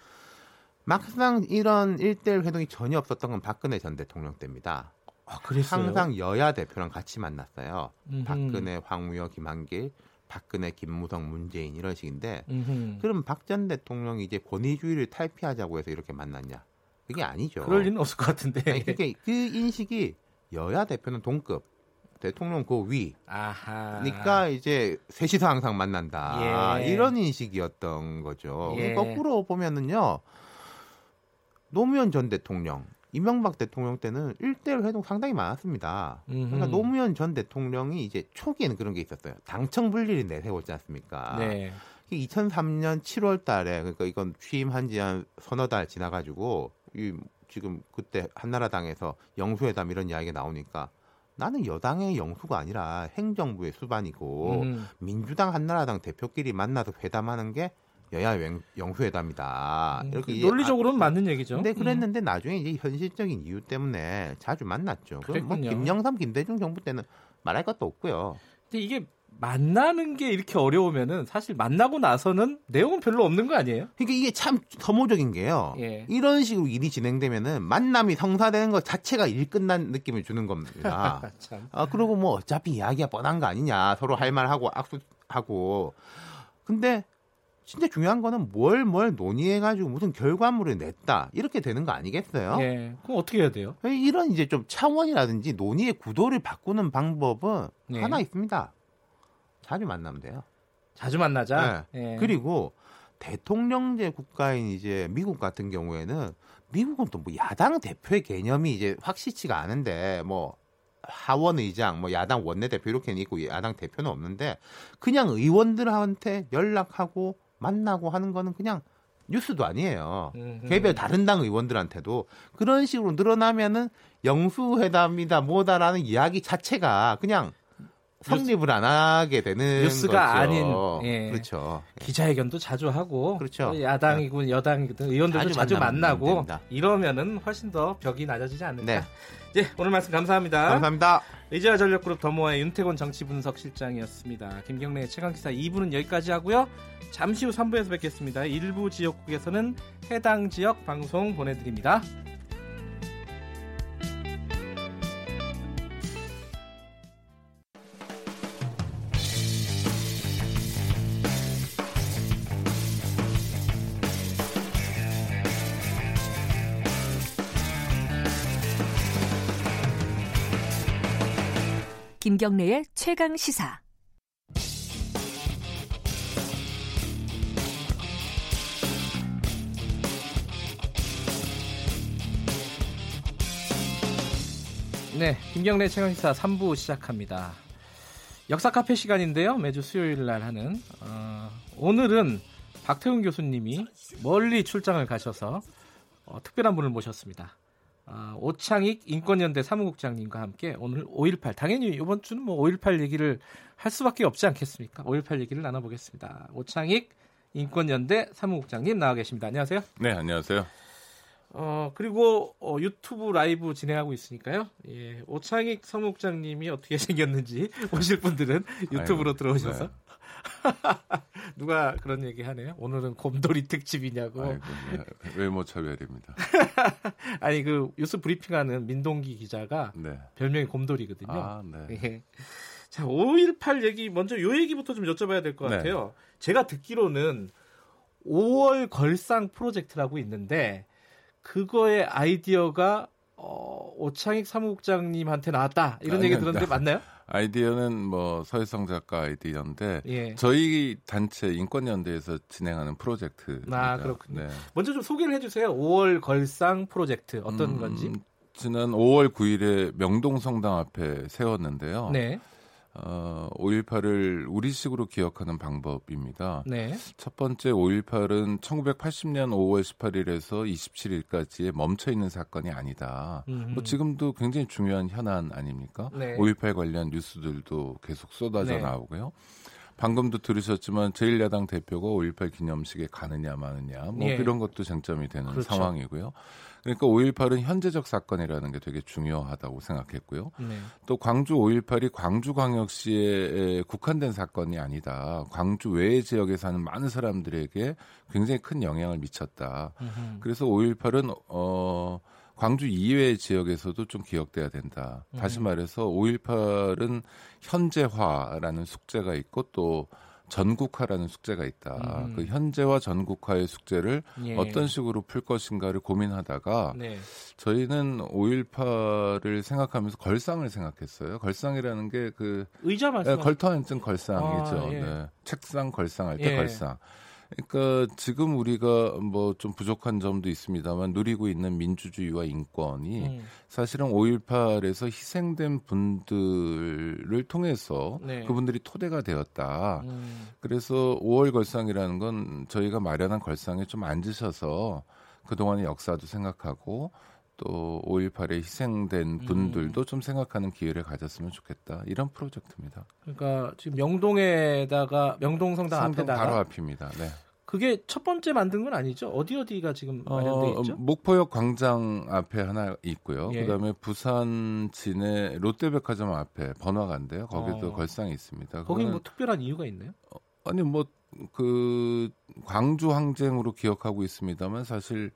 H: 막상 이런 일대일 회동이 전혀 없었던 건 박근혜 전 대통령 때입니다.
B: 아?
H: 항상 여야 대표랑 같이 만났어요. 음흠. 박근혜, 황우여, 김한길, 박근혜, 김무성, 문재인 이런 식인데 음흠. 그럼 박 전 대통령이 이제 권위주의를 탈피하자고 해서 이렇게 만났냐? 그게 아니죠.
B: 그럴 리는 없을 것 같은데.
H: 아니, 그게 그 인식이 여야 대표는 동급, 대통령 그 위. 아하. 그러니까 이제 셋이서 항상 만난다. 예. 이런 인식이었던 거죠. 예. 거꾸로 보면은요. 노무현 전 대통령 이명박 대통령 때는 1대1 회동 상당히 많았습니다. 음흠. 그러니까 노무현 전 대통령이 이제 초기에는 그런 게 있었어요. 당청 분리를 내세웠지 않습니까? 네. 2003년 7월 달에 그러니까 이건 취임한 지 한 서너 달 지나 가지고 이 지금 그때 한나라당에서 영수회담 이런 이야기가 나오니까 나는 여당의 영수가 아니라 행정부의 수반이고 음. 민주당 한나라당 대표끼리 만나서 회담하는 게 여야 영수회담이다.
B: 음, 이렇게 논리적으로는 아, 맞는 얘기죠.
H: 근데 그랬는데 음. 나중에 이제 현실적인 이유 때문에 자주 만났죠. 그럼 뭐 김영삼, 김대중 정부 때는 말할 것도 없고요.
B: 근데 이게 만나는 게 이렇게 어려우면은 사실 만나고 나서는 내용은 별로 없는 거 아니에요?
H: 그러니까 이게 참 서모적인 게요. 예. 이런 식으로 일이 진행되면은 만남이 성사되는 것 자체가 일 끝난 느낌을 주는 겁니다. [laughs] 아 그리고 뭐 어차피 이야기가 뻔한 거 아니냐 서로 할 말하고 악수하고 근데 진짜 중요한 거는 뭘 뭘 논의해가지고 무슨 결과물을 냈다 이렇게 되는 거 아니겠어요?
B: 예. 그럼 어떻게 해야 돼요?
H: 이런 이제 좀 차원이라든지 논의의 구도를 바꾸는 방법은 네. 하나 있습니다. 자주 만나면 돼요.
B: 자주 만나자.
H: 네. 예. 그리고 대통령제 국가인 이제 미국 같은 경우에는 미국은 또 뭐 야당 대표의 개념이 이제 확실치가 않은데 뭐 하원 의장, 뭐 야당 원내 대표 이렇게는 있고 야당 대표는 없는데 그냥 의원들한테 연락하고 만나고 하는 거는 그냥 뉴스도 아니에요. 음, 개별 다른 당 의원들한테도 그런 식으로 늘어나면은 영수회담이다 뭐다라는 이야기 자체가 그냥 성립을 안 하게 되는
B: 뉴스가
H: 거죠.
B: 아닌
H: 예. 그렇죠.
B: 기자회견도 자주 하고 그렇죠. 야당이고 네. 여당이든 의원들도 자주, 자주 만나고 이러면은 훨씬 더 벽이 낮아지지 않을까. 네. 예, 오늘 말씀 감사합니다.
H: 감사합니다.
B: 의지와 전력그룹 더모아의 윤태곤 정치분석 실장이었습니다. 김경래 최강기사 2부는 여기까지 하고요. 잠시 후 3부에서 뵙겠습니다. 일부 지역국에서는 해당 지역 방송 보내드립니다.
I: 김경래의 최강 시사.
B: 네, 김경래 최강 시사 3부 시작합니다. 역사 카페 시간인데요. 매주 수요일 날 하는 어, 오늘은 박태훈 교수님이 멀리 출장을 가셔서 어, 특별한 분을 모셨습니다. 아, 오창익 인권연대 사무국장님과 함께 오늘 5.18 당연히 이번 주는 뭐 5.18 얘기를 할 수밖에 없지 않겠습니까? 5.18 얘기를 나눠보겠습니다. 오창익 인권연대 사무국장님 나와 계십니다. 안녕하세요.
J: 네, 안녕하세요.
B: 어 그리고 어, 유튜브 라이브 진행하고 있으니까요. 예, 오창익 사무국장님이 어떻게 [laughs] 생겼는지 보실 분들은 유튜브로 아이고, 들어오셔서 네. [laughs] 누가 그런 얘기 하네요. 오늘은 곰돌이 특집이냐고. 아이고,
J: 네. 외모 차별입니다.
B: 아니 그 뉴스 브리핑하는 민동기 기자가 네. 별명이 곰돌이거든요. 아, 네. [laughs] 예. 자, 5.18 얘기 먼저 요 얘기부터 좀 여쭤봐야 될것 네. 같아요. 제가 듣기로는 5월 걸상 프로젝트라고 있는데 그거의 아이디어가 어, 오창익 사무국장님한테 나왔다 이런 아, 얘기 들었는데 [laughs] 맞나요?
J: 아이디어는 뭐 서혜성 작가 아이디어인데 예. 저희 단체 인권연대에서 진행하는 프로젝트입니다.
B: 아 그렇군요. 네. 먼저 좀 소개를 해주세요. 5월 걸상 프로젝트 어떤 음, 건지.
J: 지난 5월 9일에 명동 성당 앞에 세웠는데요. 네. 어, 5.18을 우리식으로 기억하는 방법입니다. 네. 첫 번째 5.18은 1980년 5월 18일에서 27일까지에 멈춰 있는 사건이 아니다. 뭐 지금도 굉장히 중요한 현안 아닙니까? 네. 5.18 관련 뉴스들도 계속 쏟아져 네. 나오고요. 방금도 들으셨지만 제1야당 대표가 5.18 기념식에 가느냐 마느냐 뭐 예. 이런 것도 쟁점이 되는 그렇죠. 상황이고요. 그러니까 5.18은 현재적 사건이라는 게 되게 중요하다고 생각했고요. 네. 또 광주 5.18이 광주광역시에 국한된 사건이 아니다. 광주 외의 지역에 사는 많은 사람들에게 굉장히 큰 영향을 미쳤다. 으흠. 그래서 5.18은 어 광주 이외의 지역에서도 좀 기억돼야 된다. 다시 말해서 5.18은 현재화라는 숙제가 있고 또 전국화라는 숙제가 있다. 음. 그 현재와 전국화의 숙제를 예. 어떤 식으로 풀 것인가를 고민하다가 네. 저희는 5.18을 생각하면서 걸상을 생각했어요. 걸상이라는 게 그
B: 의자 말씀
J: 네, 걸터 앉은 걸상이죠. 아, 예. 네. 책상 걸상할 때 예. 걸상. 그러니까 지금 우리가 뭐 좀 부족한 점도 있습니다만 누리고 있는 민주주의와 인권이 음. 사실은 5.18에서 희생된 분들을 통해서 네. 그분들이 토대가 되었다. 음. 그래서 5월 걸상이라는 건 저희가 마련한 걸상에 좀 앉으셔서 그동안의 역사도 생각하고 또 5.18에 희생된 음. 분들도 음. 좀 생각하는 기회를 가졌으면 좋겠다. 이런 프로젝트입니다.
B: 그러니까 지금 명동에다가 명동 성당 앞에다가
J: 바로 앞입니다. 네.
B: 그게 첫 번째 만든 건 아니죠? 어디 어디가 지금 마련돼 어, 있죠?
J: 목포역 광장 앞에 하나 있고요. 예. 그다음에 부산 진해 롯데백화점 앞에 번화가인데요. 거기도 어. 걸상이 있습니다.
B: 거기 뭐 특별한 이유가 있나요?
J: 어, 아니 뭐 그 광주 항쟁으로 기억하고 있습니다만 사실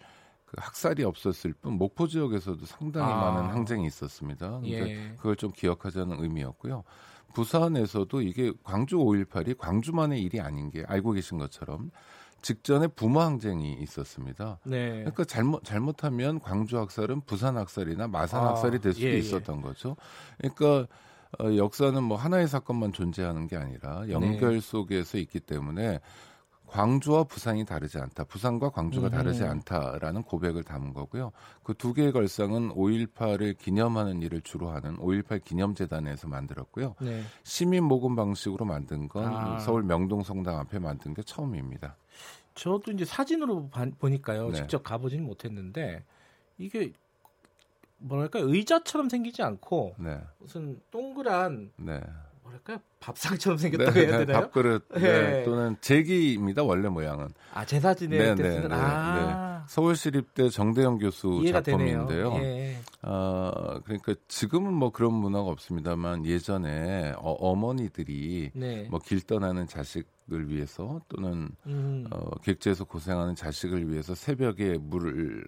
J: 그 학살이 없었을 뿐 목포 지역에서도 상당히 아. 많은 항쟁이 있었습니다. 근데 예. 그걸 좀 기억하자는 의미였고요. 부산에서도 이게 광주 5.18이 광주만의 일이 아닌 게 알고 계신 것처럼 직전에 부모 항쟁이 있었습니다. 네. 그러니까 잘못 잘못하면 광주 학살은 부산 학살이나 마산 아, 학살이 될 수도 예, 예. 있었던 예. 거죠. 그러니까 어, 역사는 뭐 하나의 사건만 존재하는 게 아니라 연결 네. 속에서 있기 때문에 광주와 부산이 다르지 않다. 부산과 광주가 음. 다르지 않다라는 고백을 담은 거고요. 그 두 개의 걸상은 5.18을 기념하는 일을 주로 하는 5.18 기념재단에서 만들었고요. 네. 시민 모금 방식으로 만든 건 아. 서울 명동 성당 앞에 만든 게 처음입니다.
B: 저도 이제 사진으로 바, 보니까요. 네. 직접 가보지는 못했는데 이게 뭐랄까 의자처럼 생기지 않고 네. 무슨 동그란 네. 뭐랄까요 밥상처럼 생겼다고 네, 해야 네, 되나요?
J: 밥그릇 네. 네. 또는 제기입니다 원래 모양은.
B: 아 제사 지낼 때 쓰는 아.
J: 서울시립대 정대영 교수 작품인데요. 예. 어, 그러니까 지금은 뭐 그런 문화가 없습니다만 예전에 어, 머니들이 네. 뭐길 떠나는 자식을 위해서 또는 음. 어, 객지에서 고생하는 자식을 위해서 새벽에 물을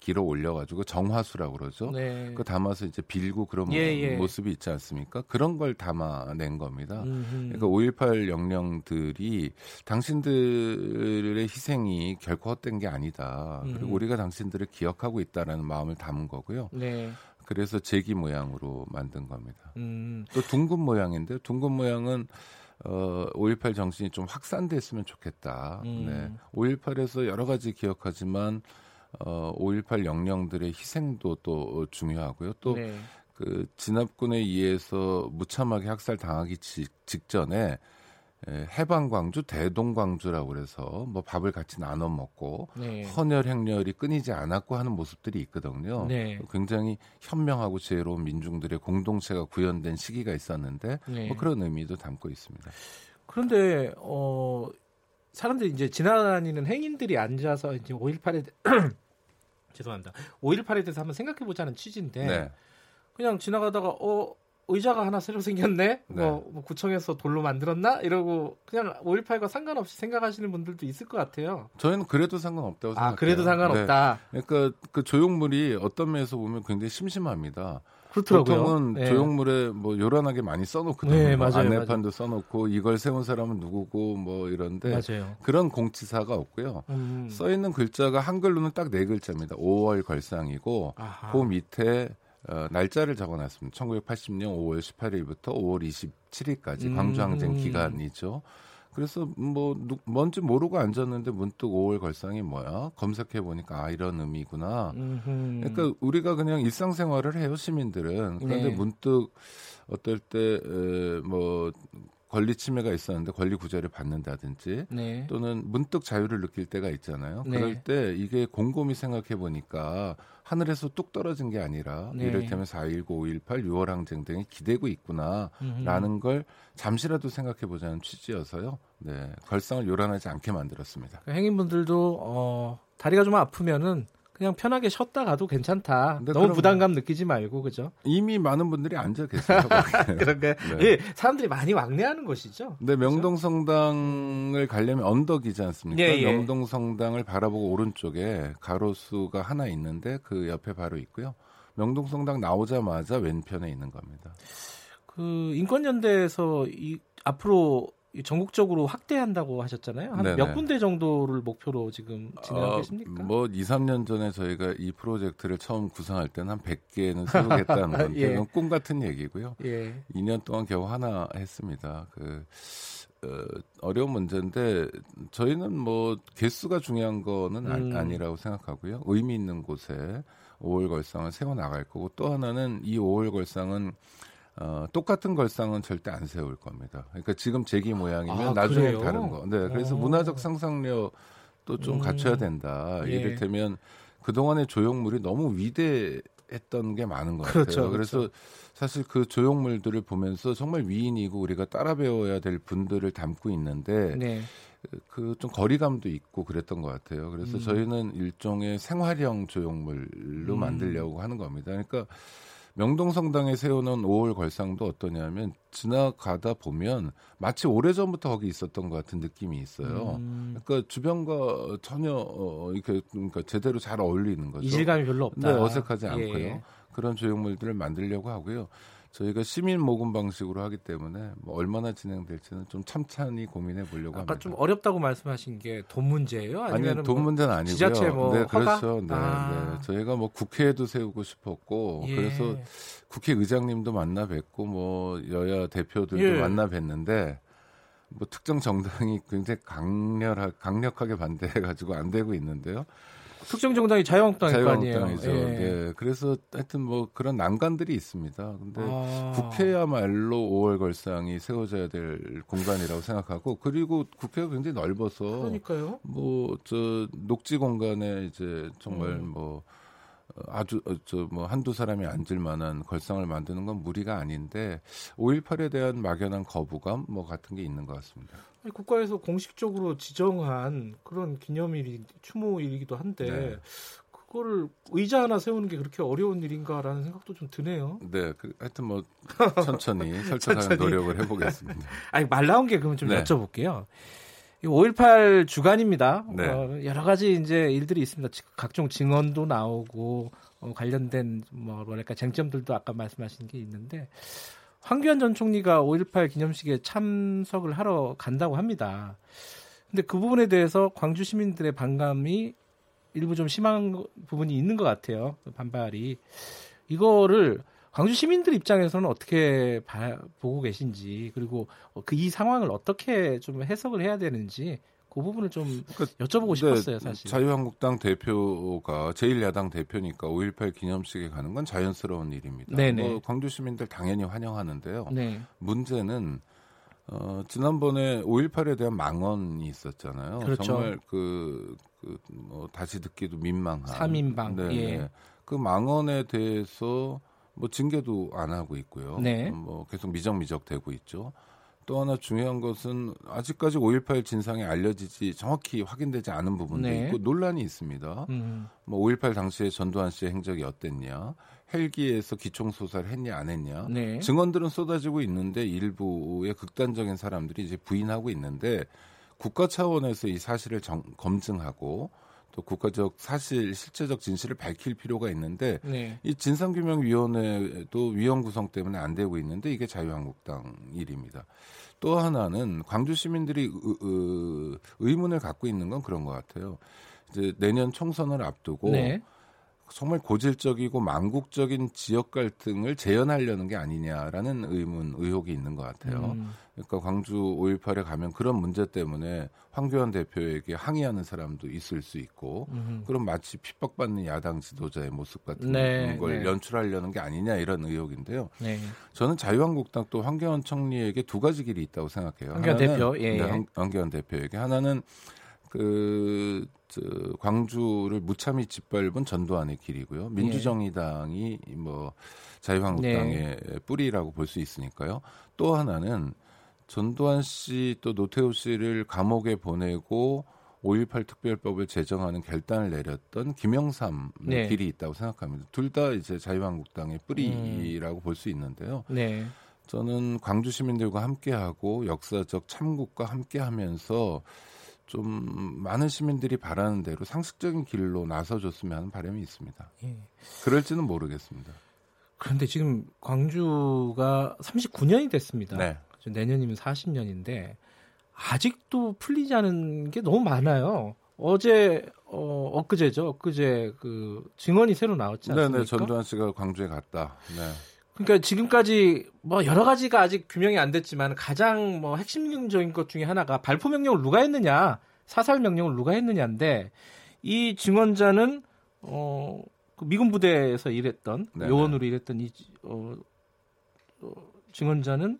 J: 길어 올려가지고 정화수라고 그러죠. 네. 그 담아서 이제 빌고 그런 예, 예. 모습이 있지 않습니까? 그런 걸 담아낸 겁니다. 음흠. 그러니까 5.18 영령들이 당신들의 희생이 결코 헛된 게 아니다. 음. 그리고 우리가 당신들을 기억하고 있다라는 마음을 담은 거고요. 네. 그래서 제기 모양으로 만든 겁니다. 음. 또 둥근 모양인데 둥근 모양은 어, 5.18 정신이 좀 확산됐으면 좋겠다. 음. 네. 5.18에서 여러 가지 기억하지만 어, 5.18 영령들의 희생도 또 중요하고요. 또 네. 그 진압군에 의해서 무참하게 학살 당하기 직전에 에, 해방 광주, 대동 광주라고 그래서 뭐 밥을 같이 나눠 먹고 네. 헌혈 행렬이 끊이지 않았고 하는 모습들이 있거든요. 네. 굉장히 현명하고 지혜로운 민중들의 공동체가 구현된 시기가 있었는데 네. 뭐 그런 의미도 담고 있습니다.
B: 그런데 어 사람들이 이제 지나다니는 행인들이 앉아서 이제 5.18에 [clears throat] 죄송합니다. 5.18에 대해서 한번 생각해 보자는 취지인데 네. 그냥 지나가다가 어 의자가 하나 새로 생겼네. 네. 뭐, 뭐, 구청에서 돌로 만들었나? 이러고 그냥 5.18과 상관없이 생각하시는 분들도 있을 것 같아요.
J: 저희는 그래도 상관없다고 생각해요.
B: 아, 그래도 상관없다.
J: 네. 그러니까 그 조형물이 어떤 면에서 보면 굉장히 심심합니다.
B: 그렇더라고요.
J: 보통은 네. 조형물에 뭐 요란하게 많이 써놓거든요. 네, 맞아요, 안내판도 맞아요. 써놓고 이걸 세운 사람은 누구고 뭐 이런데 맞아요. 그런 공지사가 없고요. 음. 써 있는 글자가 한글로는 딱 네 글자입니다. 5월 걸상이고 아하. 그 밑에 어, 날짜를 적어놨습니다. 1980년 5월 18일부터 5월 27일까지 음. 광주항쟁 기간이죠. 그래서 뭐 뭔지 모르고 앉았는데 문득 5월 걸상이 뭐야 검색해 보니까 아 이런 의미구나. 음흠. 그러니까 우리가 그냥 일상생활을 해요 시민들은. 그런데 네. 문득 어떨 때 뭐 권리 침해가 있었는데 권리 구제를 받는다든지 네. 또는 문득 자유를 느낄 때가 있잖아요. 네. 그럴 때 이게 곰곰이 생각해 보니까 하늘에서 뚝 떨어진 게 아니라 네. 이를테면 4.19, 5.18, 6월 항쟁 등이 기대고 있구나라는 걸 잠시라도 생각해 보자는 취지여서요. 네, 걸상을 요란하지 않게 만들었습니다.
B: 그 행인분들도 어, 다리가 좀 아프면은 그냥 편하게 쉬었다 가도 괜찮다. 너무 부담감 느끼지 말고 그죠?
J: 이미 많은 분들이 앉아 계세요. [laughs]
B: 그러니까 네. 예, 사람들이 많이 왕래하는 것이죠.
J: 네, 명동성당을 가려면 언덕이지 않습니까? 예, 예. 명동성당을 바라보고 오른쪽에 가로수가 하나 있는데 그 옆에 바로 있고요. 명동성당 나오자마자 왼편에 있는 겁니다.
B: 그 인권연대에서 이 앞으로 전국적으로 확대한다고 하셨잖아요. 한 몇 군데 정도를 목표로 지금 진행하고 어, 계십니까?
J: 뭐 2, 3년 전에 저희가 이 프로젝트를 처음 구상할 때는 한 100개는 세우겠다는 [laughs] 건데 예. 꿈 같은 얘기고요. 예. 2년 동안 겨우 하나 했습니다. 그 어, 어려운 문제인데 저희는 뭐 개수가 중요한 거는 음. 아, 니라고 생각하고요. 의미 있는 곳에 5월 걸상을 세워 나갈 거고 또 하나는 이 5월 걸상은 어, 똑같은 걸상은 절대 안 세울 겁니다. 그러니까 지금 제기 모양이면 아, 나중에 그래요? 다른 거. 네, 그래서 오. 어. 문화적 상상력도 좀 음. 갖춰야 된다. 예. 이를테면 그동안의 조형물이 너무 위대했던 게 많은 것 그렇죠, 같아요. 그렇죠. 그래서 사실 그 조형물들을 보면서 정말 위인이고 우리가 따라 배워야 될 분들을 담고 있는데 네. 그좀 거리감도 있고 그랬던 것 같아요. 그래서 음. 저희는 일종의 생활형 조형물로 음. 만들려고 하는 겁니다. 그러니까 명동성당에 세우는 5월 걸상도 어떠냐면 지나가다 보면 마치 오래전부터 거기 있었던 것 같은 느낌이 있어요. 음. 그러니까 주변과 전혀 어, 이렇게 그러니까 제대로 잘 어울리는 거죠.
B: 이질감이 별로 없다.
J: 네, 어색하지 않고요. 예. 그런 조형물들을 만들려고 하고요. 저희가 시민 모금 방식으로 하기 때문에 뭐 얼마나 진행될지는 좀 참찬히 고민해 보려고
B: 아까
J: 합니다.
B: 좀 어렵다고 말씀하신 게 돈 문제예요?
J: 아니면 아니, 돈 뭐 문제는 아니고요.
B: 지자체 뭐
J: 네, 그렇죠. 네, 아. 네. 저희가 뭐 국회에도 세우고 싶었고 예. 그래서 국회 의장님도 만나 뵙고 뭐 여야 대표들도 예. 만나 뵀는데 뭐 특정 정당이 굉장히 강렬하, 강력하게 반대해 가지고 안 되고 있는데요.
B: 특정 정당이 자유한국당일.
J: 자유한국당이죠. 예. 네. 그래서 하여튼 뭐 그런 난관들이 있습니다. 근데 아. 국회야말로 5월 걸상이 세워져야 될 공간이라고 생각하고 그리고 국회가 굉장히 넓어서
B: 그러니까요.
J: 뭐 저 녹지 공간에 이제 정말 음. 뭐 아주 어, 저뭐 한두 사람이 앉을 만한 걸상을 만드는 건 무리가 아닌데 5.18에 대한 막연한 거부감 뭐 같은 게 있는 것 같습니다.
B: 국가에서 공식적으로 지정한 그런 기념일이 추모일이기도 한데 네. 그거를 의자 하나 세우는 게 그렇게 어려운 일인가라는 생각도 좀 드네요.
J: 네, 그, 하여튼 뭐 [laughs] 천천히 설득하는 노력을 해보겠습니다. [laughs]
B: 아니 말 나온 게 그러면 좀 네. 여쭤볼게요. 5.18 주간입니다. 네. 어, 여러 가지 이제 일들이 있습니다. 각종 증언도 나오고 어, 관련된 뭐 뭐랄까 쟁점들도 아까 말씀하신 게 있는데 황교안 전 총리가 5.18 기념식에 참석을 하러 간다고 합니다. 근데 그 부분에 대해서 광주 시민들의 반감이 일부 좀 심한 부분이 있는 것 같아요. 반발이 이거를 광주 시민들 입장에서는 어떻게 봐, 보고 계신지 그리고 그 이 상황을 어떻게 좀 해석을 해야 되는지 그 부분을 좀 그러니까, 여쭤보고 싶었어요, 사실.
J: 자유한국당 대표가 제1야당 대표니까 5.18 기념식에 가는 건 자연스러운 일입니다. 네네. 뭐 광주 시민들 당연히 환영하는데요. 네. 문제는 어, 지난번에 5.18에 대한 망언이 있었잖아요. 그렇죠. 정말 그, 그, 뭐, 다시 듣기도 민망한.
B: 3인방. 네. 예.
J: 그 망언에 대해서 뭐 징계도 안 하고 있고요. 네. 뭐 계속 미적미적 되고 있죠. 또 하나 중요한 것은 아직까지 5.18 진상이 알려지지 정확히 확인되지 않은 부분도 네. 있고 논란이 있습니다. 음. 뭐5.18 당시에 전두환 씨의 행적이 어땠냐, 헬기에서 기총 소사를 했냐 안 했냐, 네. 증언들은 쏟아지고 있는데 일부의 극단적인 사람들이 이제 부인하고 있는데 국가 차원에서 이 사실을 정, 검증하고 또 국가적 사실 실체적 진실을 밝힐 필요가 있는데 네. 이 진상규명위원회도 위원 구성 때문에 안 되고 있는데 이게 자유한국당 일입니다. 또 하나는 광주 시민들이 의, 의, 의문을 갖고 있는 건 그런 것 같아요. 이제 내년 총선을 앞두고 네. 정말 고질적이고 망국적인 지역 갈등을 재현하려는 게 아니냐라는 의문, 의혹이 있는 것 같아요. 음. 그러니까 광주 5.18에 가면 그런 문제 때문에 황교안 대표에게 항의하는 사람도 있을 수 있고, 음. 그럼 마치 핍박받는 야당 지도자의 모습 같은 네, 걸 네. 연출하려는 게 아니냐 이런 의혹인데요. 네. 저는 자유한국당 또 황교안 총리에게 두 가지 길이 있다고 생각해요.
B: 황교안 대표, 예,
J: 네, 예. 황교안 대표에게 하나는 그, 저, 광주를 무참히 짓밟은 전두환의 길이고요. 민주정의당이 뭐 자유한국당의 네. 뿌리라고 볼 수 있으니까요. 또 하나는 전두환 씨 또 노태우 씨를 감옥에 보내고 5.18 특별법을 제정하는 결단을 내렸던 김영삼의 네. 길이 있다고 생각합니다. 둘 다 이제 자유한국당의 뿌리라고 음. 볼수 있는데요. 네. 저는 광주 시민들과 함께하고 역사적 참국과 함께하면서 좀 많은 시민들이 바라는 대로 상식적인 길로 나서줬으면 하는 바람이 있습니다. 예. 그럴지는 모르겠습니다.
B: 그런데 지금 광주가 39년이 됐습니다. 네. 내년이면 40년인데 아직도 풀리지 않은 게 너무 많아요. 어제 어 엊그제죠. 엊그제 그 증언이 새로 나왔지 않습니까?
J: 네네 전두환 씨가 광주에 갔다. 네.
B: 그러니까 지금까지 뭐 여러 가지가 아직 규명이 안 됐지만 가장 뭐 핵심적인 것 중에 하나가 발포 명령을 누가 했느냐, 사살 명령을 누가 했느냐인데 이 증언자는 어, 그 미군 부대에서 일했던 네네. 요원으로 일했던 이 어, 어, 증언자는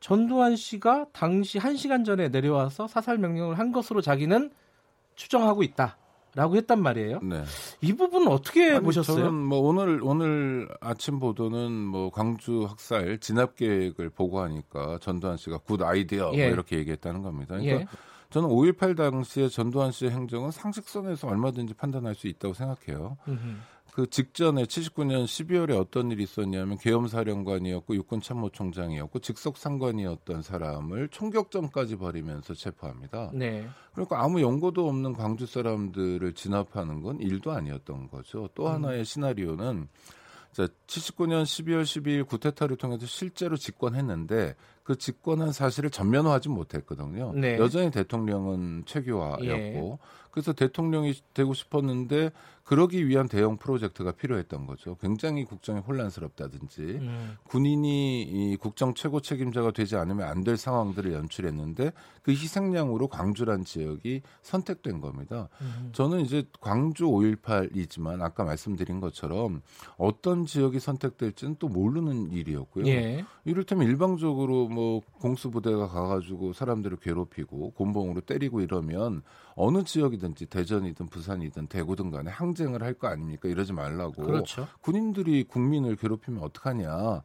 B: 전두환 씨가 당시 1시간 전에 내려와서 사살 명령을 한 것으로 자기는 추정하고 있다. 라고 했단 말이에요. 네. 이 부분은 어떻게 아니, 보셨어요?
J: 저는 뭐 오늘 오늘 아침 보도는 뭐 광주 학살 진압 계획을 보고하니까 전두환 씨가 good idea 뭐 예. 뭐 이렇게 얘기했다는 겁니다. 그러니까 예. 저는 5.18 당시에 전두환 씨의 행적은 상식선에서 얼마든지 판단할 수 있다고 생각해요. 음흠. 그 직전에 79년 12월에 어떤 일이 있었냐면 계엄사령관이었고 육군 참모총장이었고 직속 상관이었던 사람을 총격전까지 벌이면서 체포합니다. 네. 그러니까 아무 연고도 없는 광주 사람들을 진압하는 건 일도 아니었던 거죠. 또 음. 하나의 시나리오는 자, 79년 12월 12일 구테타를 통해서 실제로 집권했는데 그 집권한 사실을 전면화하지 못했거든요. 네. 여전히 대통령은 최규화였고 예. 그래서 대통령이 되고 싶었는데 그러기 위한 대형 프로젝트가 필요했던 거죠. 굉장히 국정이 혼란스럽다든지 음. 군인이 이 국정 최고 책임자가 되지 않으면 안 될 상황들을 연출했는데 그 희생양으로 광주란 지역이 선택된 겁니다. 음. 저는 이제 광주 5.18이지만 아까 말씀드린 것처럼 어떤 지역이 선택될지는 또 모르는 일이었고요. 예. 이를테면 일방적으로 뭐 공수부대가 가가지고 사람들을 괴롭히고 곤봉으로 때리고 이러면 어느 지역이든지 대전이든 부산이든 대구든 간에 항쟁을 할 거 아닙니까? 이러지 말라고. 그렇죠. 군인들이 국민을 괴롭히면 어떡하냐.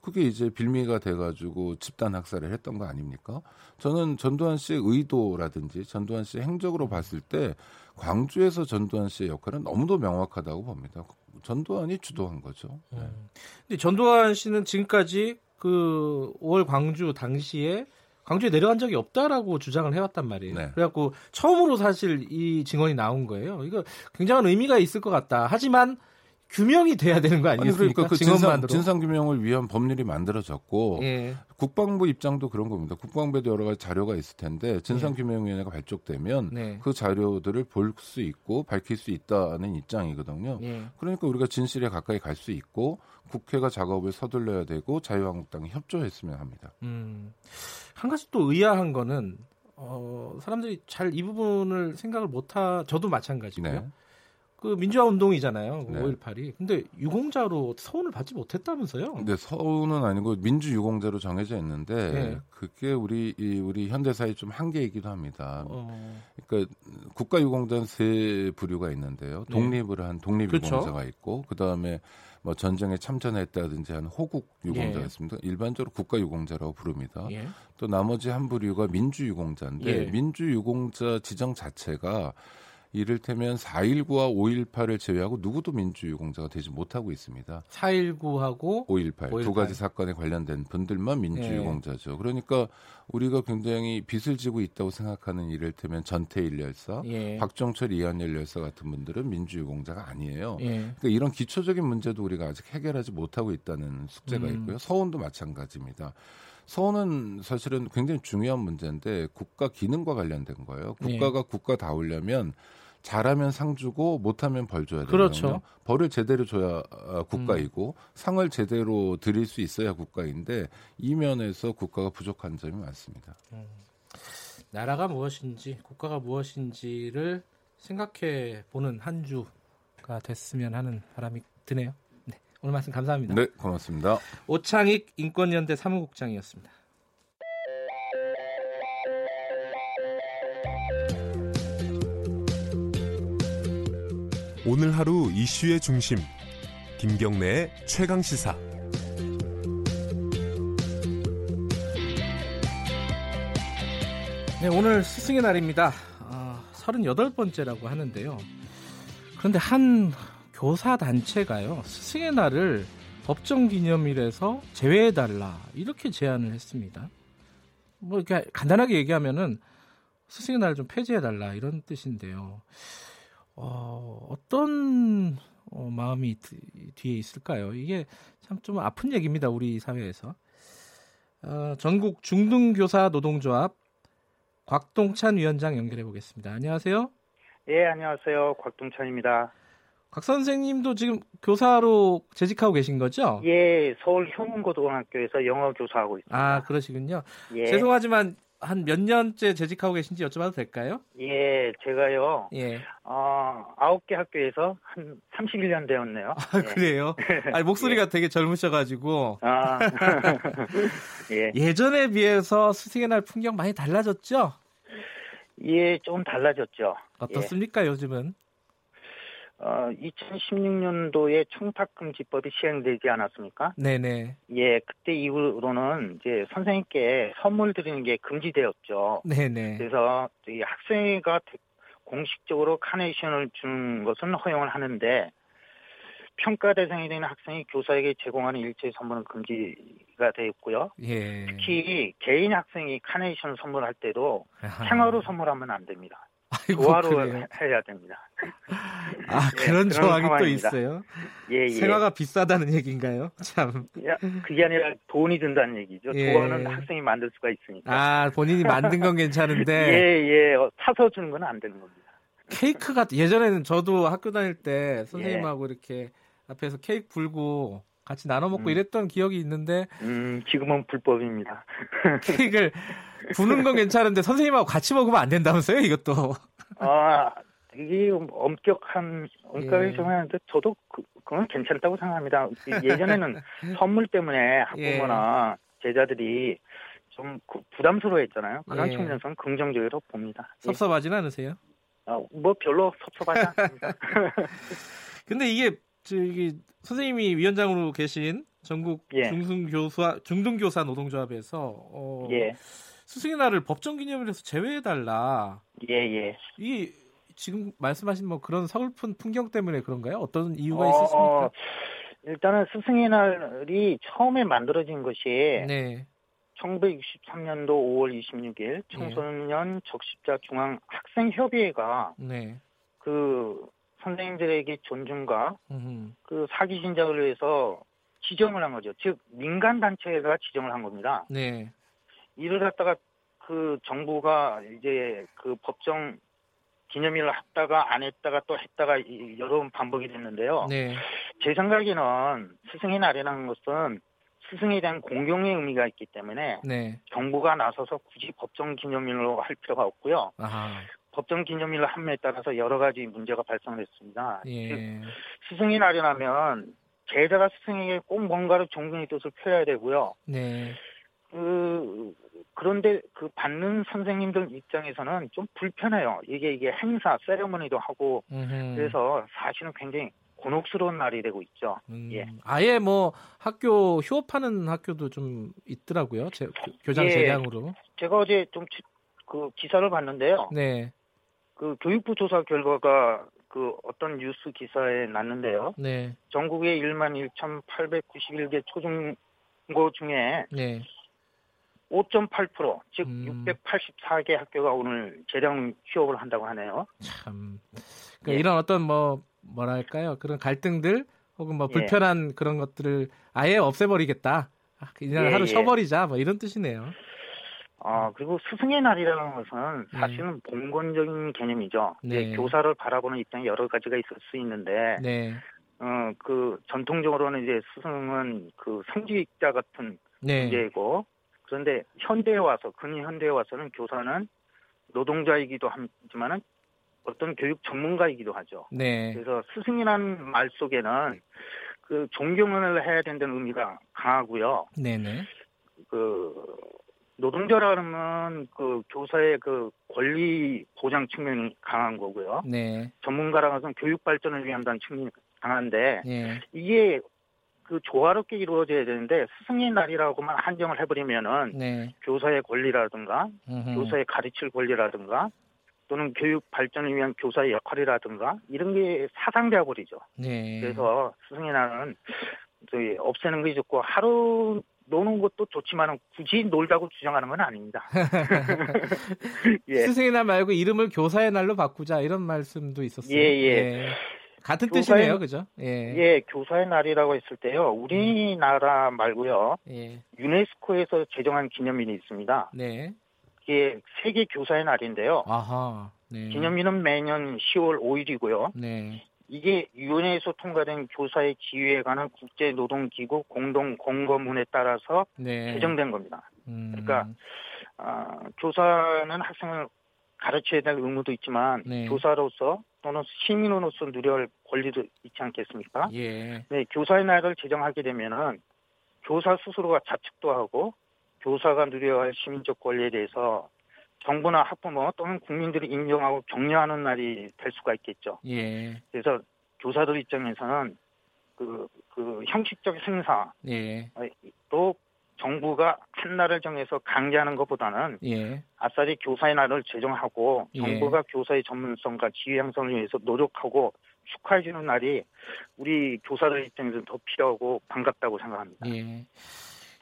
J: 그게 이제 빌미가 돼가지고 집단 학살을 했던 거 아닙니까? 저는 전두환 씨의 의도라든지 전두환 씨의 행적으로 봤을 때 광주에서 전두환 씨의 역할은 너무도 명확하다고 봅니다. 전두환이 주도한 거죠. 네.
B: 음. 근데 전두환 씨는 지금까지 그 5월 광주 당시에 광주에 내려간 적이 없다라고 주장을 해왔단 말이에요. 네. 그래갖고 처음으로 사실 이 증언이 나온 거예요. 이거 굉장한 의미가 있을 것 같다. 하지만 규명이 돼야 되는 거 아니겠습니까? 아니, 그러니까 그
J: 진상, 진상 규명을 위한 법률이 만들어졌고 예. 국방부 입장도 그런 겁니다. 국방부에도 여러 가지 자료가 있을 텐데 진상규명위원회가 예. 발족되면 네. 그 자료들을 볼 수 있고 밝힐 수 있다는 입장이거든요. 예. 그러니까 우리가 진실에 가까이 갈 수 있고 국회가 작업을 서둘러야 되고 자유한국당이 협조했으면 합니다. 음.
B: 한 가지 또 의아한 거는 어, 사람들이 잘 이 부분을 생각을 못하 저도 마찬가지고요. 네. 그 민주화 운동이잖아요. 네. 5.18이. 근데 유공자로 서운을 받지 못했다면서요?
J: 근데 서운은 아니고 민주 유공자로 정해져 있는데 네. 그게 우리 이 우리 현대사의 좀 한계이기도 합니다. 어... 그러니까 국가 유공자는 세 부류가 있는데요. 네. 독립을 한 독립 그렇죠. 유공자가 있고 그다음에 뭐 전쟁에 참전했다든지 하는 호국 예. 있습니다. 일반적으로 국가 유공자라고 부릅니다. 예. 또 나머지 한 부류가 민주 유공자인데 예. 민주 유공자 지정 자체가 이를테면 4.19와 5.18을 제외하고 누구도 민주유공자가 되지 못하고 있습니다.
B: 4.19하고
J: 5.18, 5.18. 두 가지 사건에 관련된 분들만 민주유공자죠. 예. 그러니까 우리가 굉장히 빚을 지고 있다고 생각하는 이를테면 전태일 열사, 예. 박정철 이한열 열사 같은 분들은 민주유공자가 아니에요. 예. 그러니까 이런 기초적인 문제도 우리가 아직 해결하지 못하고 있다는 숙제가 음. 있고요. 서운도 마찬가지입니다. 서운은 사실은 굉장히 중요한 문제인데 국가 기능과 관련된 거예요. 국가가 예. 국가다우려면 잘하면 상 주고 못하면 벌 줘야 되거든요. 그렇죠. 벌을 제대로 줘야 아, 국가이고 음. 상을 제대로 드릴 수 있어야 국가인데 이 면에서 국가가 부족한 점이 많습니다. 음.
B: 나라가 무엇인지 국가가 무엇인지를 생각해 보는 한 주가 됐으면 하는 바람이 드네요. 네, 오늘 말씀 감사합니다.
J: 네, 고맙습니다.
B: 오창익 인권연대 사무국장이었습니다.
A: 오늘 하루 이슈의 중심 김경래의 최강 시사
B: 네, 오늘 스승의 날입니다. 어, 38번째라고 하는데요. 그런데 한 교사 단체가요. 스승의 날을 법정 기념일에서 제외해달라 이렇게 제안을 했습니다. 뭐 이렇게 간단하게 얘기하면은 스승의 날을 좀 폐지해달라 이런 뜻인데요. 어, 어떤 어, 마음이 뒤에 있을까요? 이게 참 좀 아픈 얘기입니다. 우리 사회에서. 어, 전국 중등교사 노동조합 곽동찬 위원장 연결해 보겠습니다. 안녕하세요.
K: 예, 안녕하세요. 곽동찬입니다.
B: 곽 선생님도 지금 교사로 재직하고 계신 거죠?
K: 예, 서울 형문고등학교에서 영어 교사하고 있습니다.
B: 아, 그러시군요. 예. 죄송하지만 한 몇 년째 재직하고 계신지 여쭤봐도 될까요?
K: 예, 제가요. 예. 어, 아홉 개 학교에서 한 31년 되었네요.
B: 아, 그래요? 아 [laughs] 목소리가 예. 되게 젊으셔가지고. 아. [laughs] 예. 예전에 비해서 스승의 날 풍경 많이 달라졌죠?
K: 예, 좀 달라졌죠.
B: 어떻습니까, 예. 요즘은?
K: 어, 2016년도에 청탁금지법이 시행되지 않았습니까? 네네. 예, 그때 이후로는 이제 선생님께 선물 드리는 게 금지되었죠. 네네. 그래서 이 학생회가 공식적으로 카네이션을 주는 것은 허용을 하는데 평가 대상이 되는 학생이 교사에게 제공하는 일체 선물은 금지가 되어 있고요. 예. 특히 개인 학생이 카네이션 선물할 때도 생화로 선물하면 안 됩니다. 아이고, 조화로 그래요. 해야 됩니다.
B: 아 예, 그런 조항이 상황입니다. 또 있어요. 예, 예. 생화가 비싸다는 얘기인가요? 참.
K: 야, 그게 아니라 돈이 든다는 얘기죠. 예. 조언은 학생이 만들 수가 있으니까.
B: 아 본인이 만든 건 괜찮은데.
K: 예예. [laughs] 예. 어, 사서 주는 건 안 되는 겁니다.
B: 케이크가 예전에는 저도 학교 다닐 때 선생님하고 예. 이렇게 앞에서 케이크 불고 같이 나눠 먹고 음. 이랬던 기억이 있는데
K: 음, 지금은 불법입니다. [laughs]
B: 케이크를 부는 건 괜찮은데 선생님하고 같이 먹으면 안 된다면서요, 이것도.
K: 아, 이게 엄격한 엄격하게 예. 정하는데 저도 그, 그건 괜찮다고 생각합니다. 예전에는 [laughs] 선물 때문에 학부모나 예. 제자들이 좀 그 부담스러워했잖아요. 그런 예. 측면에서는 긍정적으로 봅니다.
B: 예. 섭섭하진 않으세요?
K: 아, 뭐 별로 섭섭하지 않습니다. [laughs]
B: 근데 이게 저기 선생님이 위원장으로 계신 전국 예. 중등교사 중등교사 노동조합에서 어, 예. 스승의 날을 법정 기념일에서 제외해달라.
K: 예예. 예.
B: 이 지금 말씀하신 뭐 그런 서글픈 풍경 때문에 그런가요? 어떤 이유가 어, 있었습니까?
K: 일단은 스승의 날이 처음에 만들어진 것이 네. 1963년도 5월 26일 청소년 적십자 중앙 학생 협의회가 네. 그 선생님들에게 존중과 음흠. 그 사기 진작을 위해서 지정을 한 거죠. 즉 민간 단체가 지정을 한 겁니다. 네. 이를 갖다가 그 정부가 이제 그 법정 기념일을 했다가 안 했다가 또 했다가 여러 번 반복이 됐는데요. 네. 제 생각에는 스승의 날이라는 것은 스승에 대한 공경의 의미가 있기 때문에 네. 정부가 나서서 굳이 법정 기념일로 할 필요가 없고요. 아하. 법정 기념일을 함에 따라서 여러 가지 문제가 발생했습니다. 예. 스승이 날이라면 제자가 스승에게 꼭 뭔가를 존경의 뜻을 표해야 되고요. 네. 그 그런데 그 받는 선생님들 입장에서는 좀 불편해요. 이게 이게 행사, 세레머니도 하고 음흠. 그래서 사실은 굉장히 곤혹스러운 날이 되고 있죠. 음, 예.
B: 아예 뭐 학교 휴업하는 학교도 좀 있더라고요. 제, 교장 예, 재량으로.
K: 제가 어제 좀 그 기사를 봤는데요. 네. 그 교육부 조사 결과가 그 어떤 뉴스 기사에 났는데요. 네. 전국의 1만 1,891개 초중고 중에 네. 5.8%, 즉 음. 684개 학교가 오늘 재령 휴업을 한다고 하네요.
B: 참. 그러니까 예. 이런 어떤 뭐 뭐랄까요? 그런 갈등들 혹은 뭐 예. 불편한 예. 그런 것들을 아예 없애버리겠다. 아, 그냥 예, 하루 예. 쉬어버리자. 뭐 이런 뜻이네요.
K: 아 그리고 스승의 날이라는 것은 네. 사실은 네. 봉건적인 개념이죠. 네. 교사를 바라보는 입장이 여러 가지가 있을 수 있는데, 네. 어그 전통적으로는 이제 스승은 그 성직자 같은 네. 존재이고, 그런데 현대에 와서 근현대에 와서는 교사는 노동자이기도 하지만은 어떤 교육 전문가이기도 하죠. 네. 그래서 스승이라는 말 속에는 그 존경을 해야 된다는 의미가 강하고요. 네네. 그 노동자라면 그 교사의 그 권리 보장 측면이 강한 거고요. 네. 전문가라면 교육 발전을 위한다는 측면이 강한데 네. 이게 그 조화롭게 이루어져야 되는데 스승의 날이라고만 한정을 해버리면은 네. 교사의 권리라든가 음흠. 교사의 가르칠 권리라든가 또는 교육 발전을 위한 교사의 역할이라든가 이런 게 사상되어 버리죠. 네. 그래서 스승의 날은 저기 없애는 게 좋고 하루 노는 것도 좋지만 굳이 놀자고 주장하는 건 아닙니다. [laughs] [laughs]
B: 예. 스승의 날 말고 이름을 교사의 날로 바꾸자 이런 말씀도 있었어요. 예, 예. 예. 같은 교사의, 뜻이네요, 그죠?
K: 예. 예, 교사의 날이라고 했을 때요. 우리나라 말고요. 예. 유네스코에서 제정한 기념일이 있습니다. 네. 이게 세계 교사의 날인데요. 아하. 네. 기념일은 매년 10월 5일이고요. 네. 이게 유엔에서 통과된 교사의 지위에 관한 국제노동기구 공동 공거문에 따라서 네. 제정된 겁니다. 음. 그러니까 어, 교사는 학생을 가르쳐야 될 의무도 있지만 네. 교사로서 또는 시민으로서 누려야 할 권리도 있지 않겠습니까? 예. 네, 교사의 날을 제정하게 되면은 교사 스스로가 자책도 하고 교사가 누려야 할 시민적 권리에 대해서 정부나 학부모 또는 국민들이 인정하고 격려하는 날이 될 수가 있겠죠. 예. 그래서 교사들 입장에서는 그, 그 형식적 행사, 예. 또 정부가 한 날을 정해서 강제하는 것보다는 예. 아싸리 교사의 날을 제정하고 예. 정부가 교사의 전문성과 지휘 향상을 위해서 노력하고 축하해 주는 날이 우리 교사들 입장에서는 더 필요하고 반갑다고 생각합니다. 예.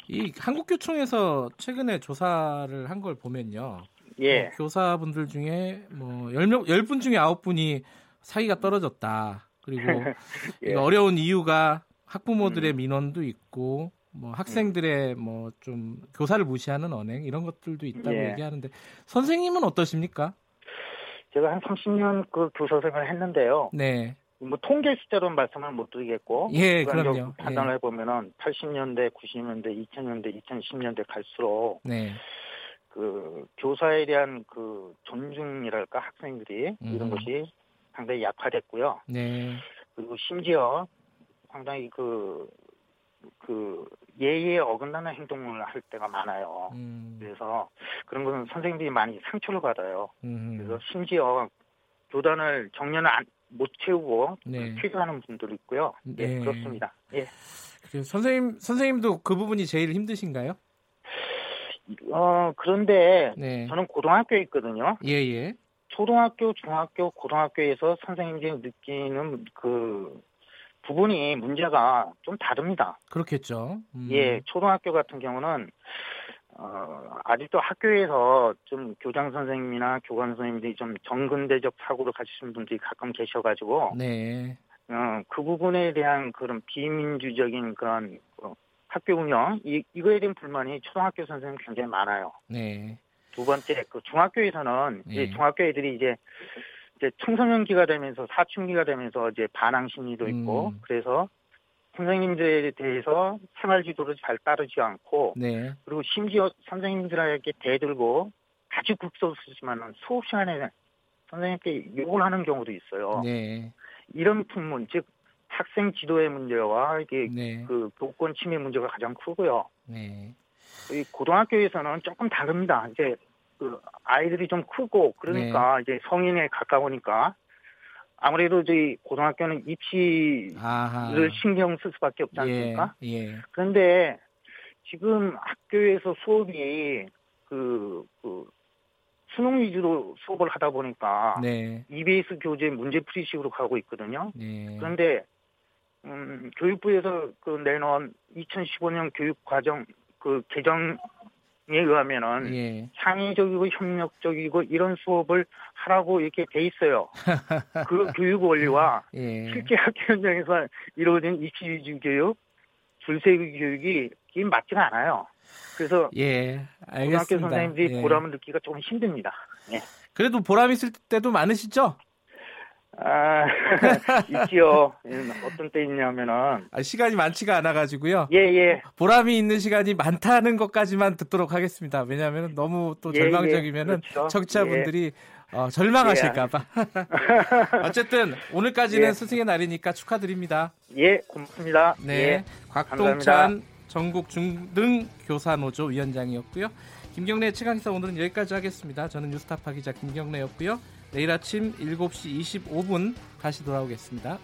B: 이 한국교총에서 최근에 조사를 한 걸 보면요. 예. 뭐 교사분들 중에 뭐 10명 10분 중에 9분이 사기가 떨어졌다. 그리고 [laughs] 예. 어려운 이유가 학부모들의 음. 민원도 있고 뭐 학생들의 뭐 좀 교사를 무시하는 언행 이런 것들도 있다고 예. 얘기하는데 선생님은 어떠십니까?
K: 제가 한 30년 그 교사 생활을 했는데요. 네. 뭐 통계 숫자로 말씀을 못 드리겠고
B: 예, 그럼요.
K: 판단을 예. 해보면은 80년대, 90년대, 2000년대, 2010년대 갈수록 네. 그 교사에 대한 그 존중이랄까 학생들이 음. 이런 것이 상당히 약화됐고요. 네. 그리고 심지어 상당히 그, 그 예의에 어긋나는 행동을 할 때가 많아요. 음. 그래서 그런 것은 선생님들이 많이 상처를 받아요. 음. 그래서 심지어 교단을 정년을 안, 못 채우고 네. 퇴근하는 분들도 있고요. 예, 네. 예, 그렇습니다. 예.
B: 선생님 선생님도 그 부분이 제일 힘드신가요?
K: 어 그런데 네. 저는 고등학교에 있거든요.
B: 예예. 예.
K: 초등학교, 중학교, 고등학교에서 선생님들이 느끼는 그 부분이 문제가 좀 다릅니다.
B: 그렇겠죠.
K: 음. 예, 초등학교 같은 경우는 어, 아직도 학교에서 좀 교장 선생님이나 교관 선생님들이 좀 정근대적 사고를 가지신 분들이 가끔 계셔가지고, 네. 어, 그 부분에 대한 그런 비민주적인 그런 어, 학교 운영, 이, 이거에 대한 불만이 초등학교 선생님 굉장히 많아요. 네. 두 번째, 그 중학교에서는 네. 이제 중학교 애들이 이제 이제 청소년기가 되면서 사춘기가 되면서 이제 반항 심리도 있고, 음. 그래서 선생님들에 대해서 생활 지도를 잘 따르지 않고 네. 그리고 심지어 선생님들에게 대들고 아주 극소수지만 수업 시간에 선생님께 욕을 하는 경우도 있어요. 네. 이런 풍문 즉 학생 지도의 문제와 이게 네. 그 교권 침해 문제가 가장 크고요. 네. 이 고등학교에서는 조금 다릅니다. 이제 그 아이들이 좀 크고 그러니까 네. 이제 성인에 가까우니까 아무래도 저희 고등학교는 입시를 아하. 신경 쓸 수밖에 없지 않습니까? 예, 예. 그런데 지금 학교에서 수업이 그, 그 수능 위주로 수업을 하다 보니까 네. EBS 교재 문제 풀이식으로 가고 있거든요. 네. 그런데 음, 교육부에서 그 내놓은 2015년 교육과정 그 개정 에 의하면은 예. 창의적이고 협력적이고 이런 수업을 하라고 이렇게 돼 있어요. [laughs] 그 교육 원리와 예. 실제 학교 현장에서 이루어진 입시 위주 교육, 줄세기 교육이 맞지가 않아요. 그래서 예, 알겠습니다. 고등학교 선생님들이 예. 보람을 느끼기가 조금 힘듭니다. 예.
B: 그래도 보람 있을 때도 많으시죠?
K: 아, [laughs] 있지요. 어떤 때 있냐면은.
B: 아, 시간이 많지가 않아가지고요.
K: 예, 예.
B: 보람이 있는 시간이 많다는 것까지만 듣도록 하겠습니다. 왜냐하면 너무 또 예, 예. 절망적이면은 예, 그렇죠. 청취자분들이 예. 어, 절망하실까봐. [laughs] 어쨌든 오늘까지는 예. 스승의 날이니까 축하드립니다.
K: 예, 고맙습니다.
B: 네. 예, 곽동찬 전국 중등 교사노조 위원장이었고요. 김경래 최강기사 오늘은 여기까지 하겠습니다. 저는 뉴스타파 기자 김경래였고요. 내일 아침 7시 25분 다시 돌아오겠습니다.